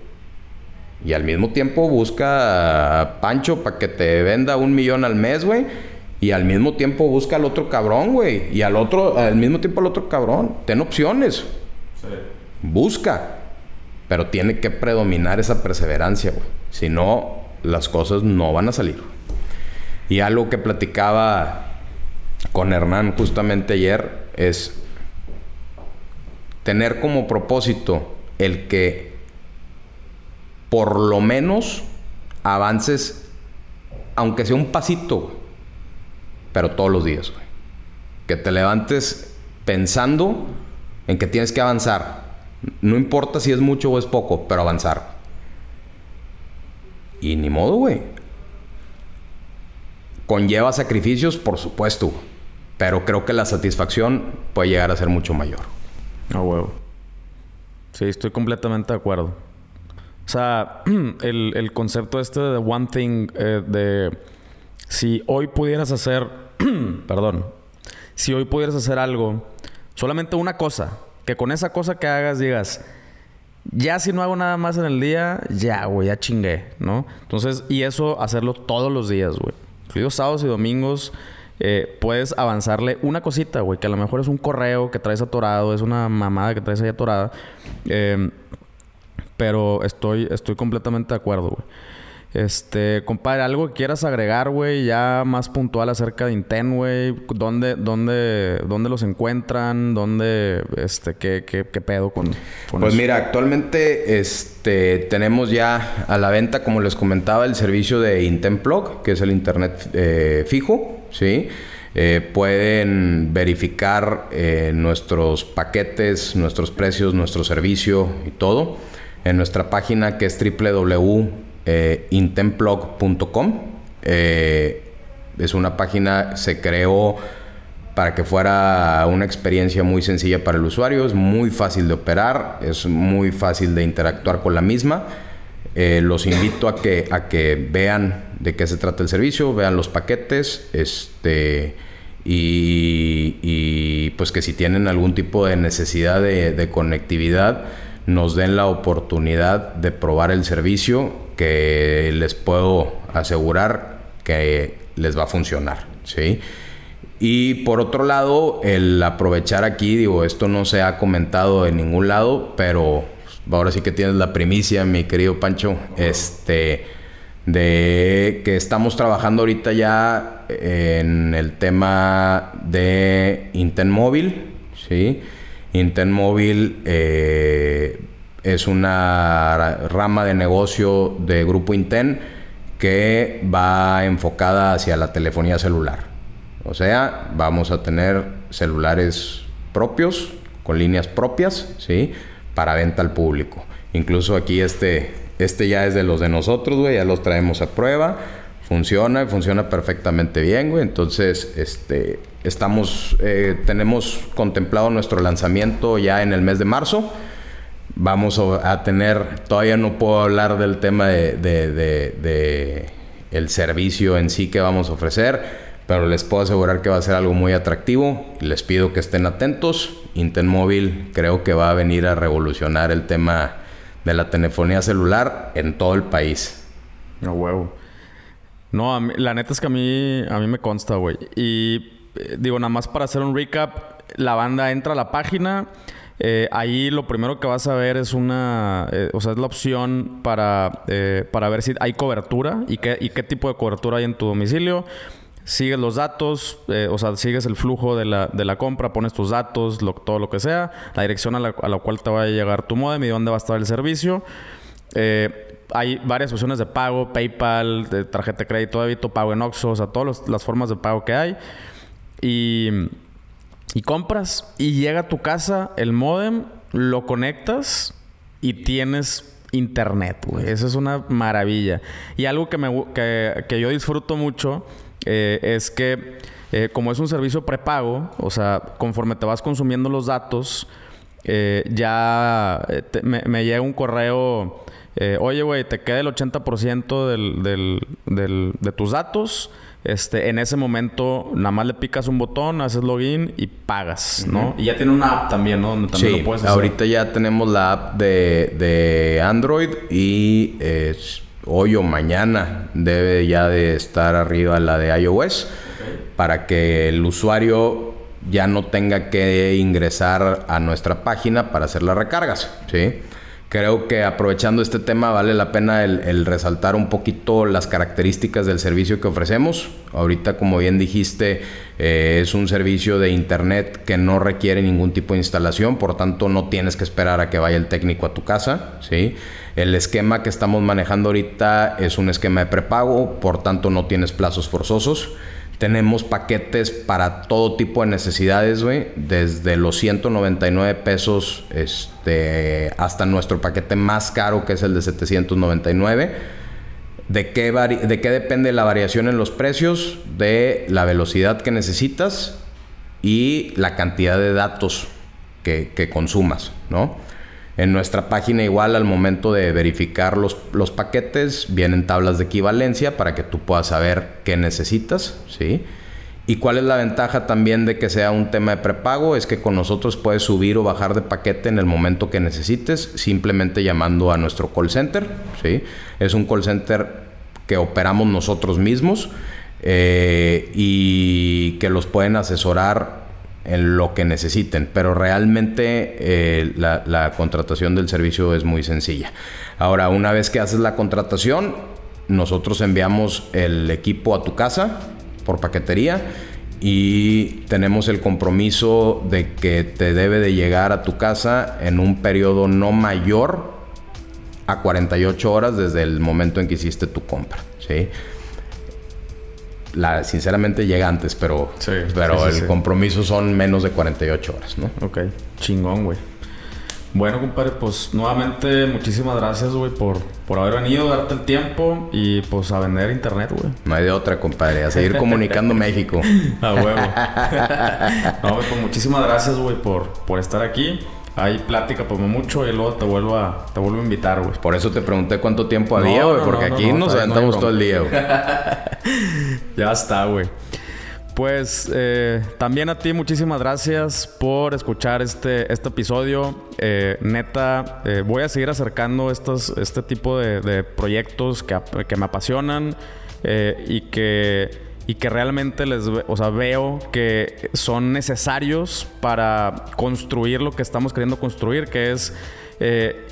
Y al mismo tiempo busca a Pancho para que te venda un millón al mes, güey. Y al mismo tiempo busca al otro cabrón, güey. Y al otro, al mismo tiempo al otro cabrón. Ten opciones. Sí. Busca. Pero tiene que predominar esa perseverancia, güey. Si no, las cosas no van a salir. Y algo que platicaba con Hernán justamente ayer es tener como propósito el que por lo menos avances, aunque sea un pasito, pero todos los días, güey. Que te levantes pensando en que tienes que avanzar. No importa si es mucho o es poco, pero avanzar. Y ni modo, güey. Conlleva sacrificios, por supuesto. Pero creo que la satisfacción puede llegar a ser mucho mayor. Ah, huevo. Sí, estoy completamente de acuerdo. O sea, (clears throat) el, el concepto este de One Thing, eh, de si hoy pudieras hacer, (clears throat) perdón, si hoy pudieras hacer algo, solamente una cosa, que con esa cosa que hagas digas, ya si no hago nada más en el día, ya, güey, ya chingué, ¿no? Entonces, y eso hacerlo todos los días, güey. Incluidos sábados y domingos, eh, puedes avanzarle una cosita, güey, que a lo mejor es un correo que traes atorado, es una mamada que traes ahí atorada. Eh, pero estoy, estoy completamente de acuerdo, güey. Este, compadre, algo que quieras agregar, güey, ya más puntual acerca de Inten, güey. ¿Dónde, dónde, ¿Dónde los encuentran? ¿Dónde, este, qué, qué, qué pedo con, Pues mira, actualmente, este, tenemos ya a la venta, como les comentaba, el servicio de Inten Plug, que es el internet eh, fijo, ¿sí? Eh, pueden verificar eh, nuestros paquetes, nuestros precios, nuestro servicio y todo en nuestra página que es www eh, intenplog.com. Eh, es una página, se creó para que fuera una experiencia muy sencilla para el usuario, es muy fácil de operar, es muy fácil de interactuar con la misma. Eh, los invito a que, a que vean de qué se trata el servicio, vean los paquetes, este, y, pues que si tienen algún tipo de necesidad de conectividad, nos den la oportunidad de probar el servicio que les puedo asegurar que les va a funcionar, ¿sí? Y por otro lado, el aprovechar aquí, digo, esto no se ha comentado en ningún lado, pero ahora sí que tienes la primicia, mi querido Pancho, este, de que estamos trabajando ahorita ya en el tema de Inten Móvil, ¿sí? Inten Móvil eh, es una rama de negocio de Grupo Inten que va enfocada hacia la telefonía celular. O sea, vamos a tener celulares propios, con líneas propias, ¿sí? Para venta al público. Incluso aquí este, este ya es de los de nosotros, güey, ya los traemos a prueba. Funciona, funciona perfectamente bien, güey. Entonces, este, estamos, eh, tenemos contemplado nuestro lanzamiento ya en el mes de marzo vamos a tener, todavía no puedo hablar del tema de, el servicio en sí que vamos a ofrecer, pero les puedo asegurar que va a ser algo muy atractivo. Les pido que estén atentos. Intel creo que va a venir a revolucionar el tema de la telefonía celular en todo el país. No huevo. No, la neta es que a mí, a mí me consta, güey. Y eh, digo, nada más para hacer un recap, la banda entra a la página eh, ahí lo primero que vas a ver es una, eh, o sea, es la opción para, eh, para ver si hay cobertura y qué, y qué tipo de cobertura hay en tu domicilio. Sigues los datos, o sea, sigues el flujo de la, de la compra, pones tus datos, todo lo que sea, la dirección a la, a la, cual te va a llegar tu modem y dónde va a estar el servicio. hay varias opciones de pago, PayPal, tarjeta de crédito, débito, pago en Oxxo, o sea, todas las formas de pago que hay. Y y compras y llega a tu casa el modem, lo conectas y tienes internet, güey. Eso es una maravilla. Y algo que, me, que, yo disfruto mucho eh, es que eh, como es un servicio prepago, o sea, conforme te vas consumiendo los datos, eh, ya me, llega un correo, oye, güey, te queda el 80% del, del, del, de tus datos este, en ese momento nada más le picas un botón, haces login y pagas, ¿no? Y ya tiene una app también, ¿no? Donde también lo puedes hacer. ahorita ya tenemos la app de, de Android y hoy o mañana debe ya de estar arriba la de iOS para que el usuario ya no tenga que ingresar a nuestra página para hacer las recargas, ¿sí? Creo que aprovechando este tema vale la pena el, resaltar un poquito las características del servicio que ofrecemos. Ahorita, como bien dijiste, eh, es un servicio de internet que no requiere ningún tipo de instalación, por tanto no tienes que esperar a que vaya el técnico a tu casa. El esquema que estamos manejando ahorita es un esquema de prepago, por tanto no tienes plazos forzosos. Tenemos paquetes para todo tipo de necesidades, güey. Desde los 199 pesos este, hasta nuestro paquete más caro, que es el de 799. ¿De qué, ¿De qué depende la variación en los precios? De la velocidad que necesitas y la cantidad de datos que, que consumas, ¿no? En nuestra página igual al momento de verificar los, los, paquetes vienen tablas de equivalencia para que tú puedas saber qué necesitas, ¿sí? Y cuál es la ventaja también de que sea un tema de prepago es que con nosotros puedes subir o bajar de paquete en el momento que necesites simplemente llamando a nuestro call center, ¿sí? Es un call center que operamos nosotros mismos eh, y que los pueden asesorar en lo que necesiten, pero realmente eh, la, contratación del servicio es muy sencilla. Ahora, una vez que haces la contratación, nosotros enviamos el equipo a tu casa por paquetería y tenemos el compromiso de que te debe de llegar a tu casa en un periodo no mayor a 48 horas desde el momento en que hiciste tu compra, ¿sí? La, sinceramente llega antes, pero, pero el compromiso son menos de 48 horas, ¿no? Ok, chingón, güey. Bueno, compadre, pues nuevamente muchísimas gracias, güey, por, por haber venido, darte el tiempo y pues a vender internet, güey. No hay de otra, compadre, a seguir (laughs) comunicando México. A huevo. (laughs) no, pues muchísimas gracias, güey, por, por estar aquí. Hay plática como mucho y luego te vuelvo a, te vuelvo a invitar, güey. Por eso te pregunté cuánto tiempo había, güey, porque aquí nos aventamos todo el día, güey. (laughs) ya está, güey. Pues eh, también a ti muchísimas gracias por escuchar este, este episodio. Eh, neta, eh, voy a seguir acercando estos, este tipo de, de proyectos que, que, me apasionan y que y que realmente les, o sea, veo que son necesarios para construir lo que estamos queriendo construir, que es eh,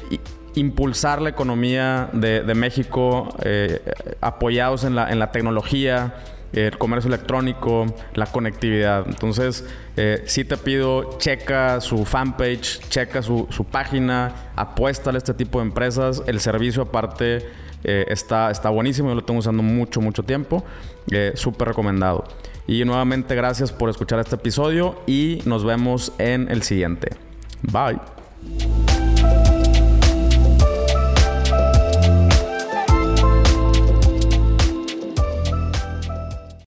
impulsar la economía de, México eh, apoyados en la, en la tecnología, el comercio electrónico, la conectividad. Entonces, eh, sí te pido, checa su fanpage, checa su, su página, apuéstale a este tipo de empresas. El servicio aparte eh, está, está buenísimo, yo lo tengo usando mucho, mucho tiempo. Eh, Súper recomendado. Y nuevamente gracias por escuchar este episodio y nos vemos en el siguiente. Bye.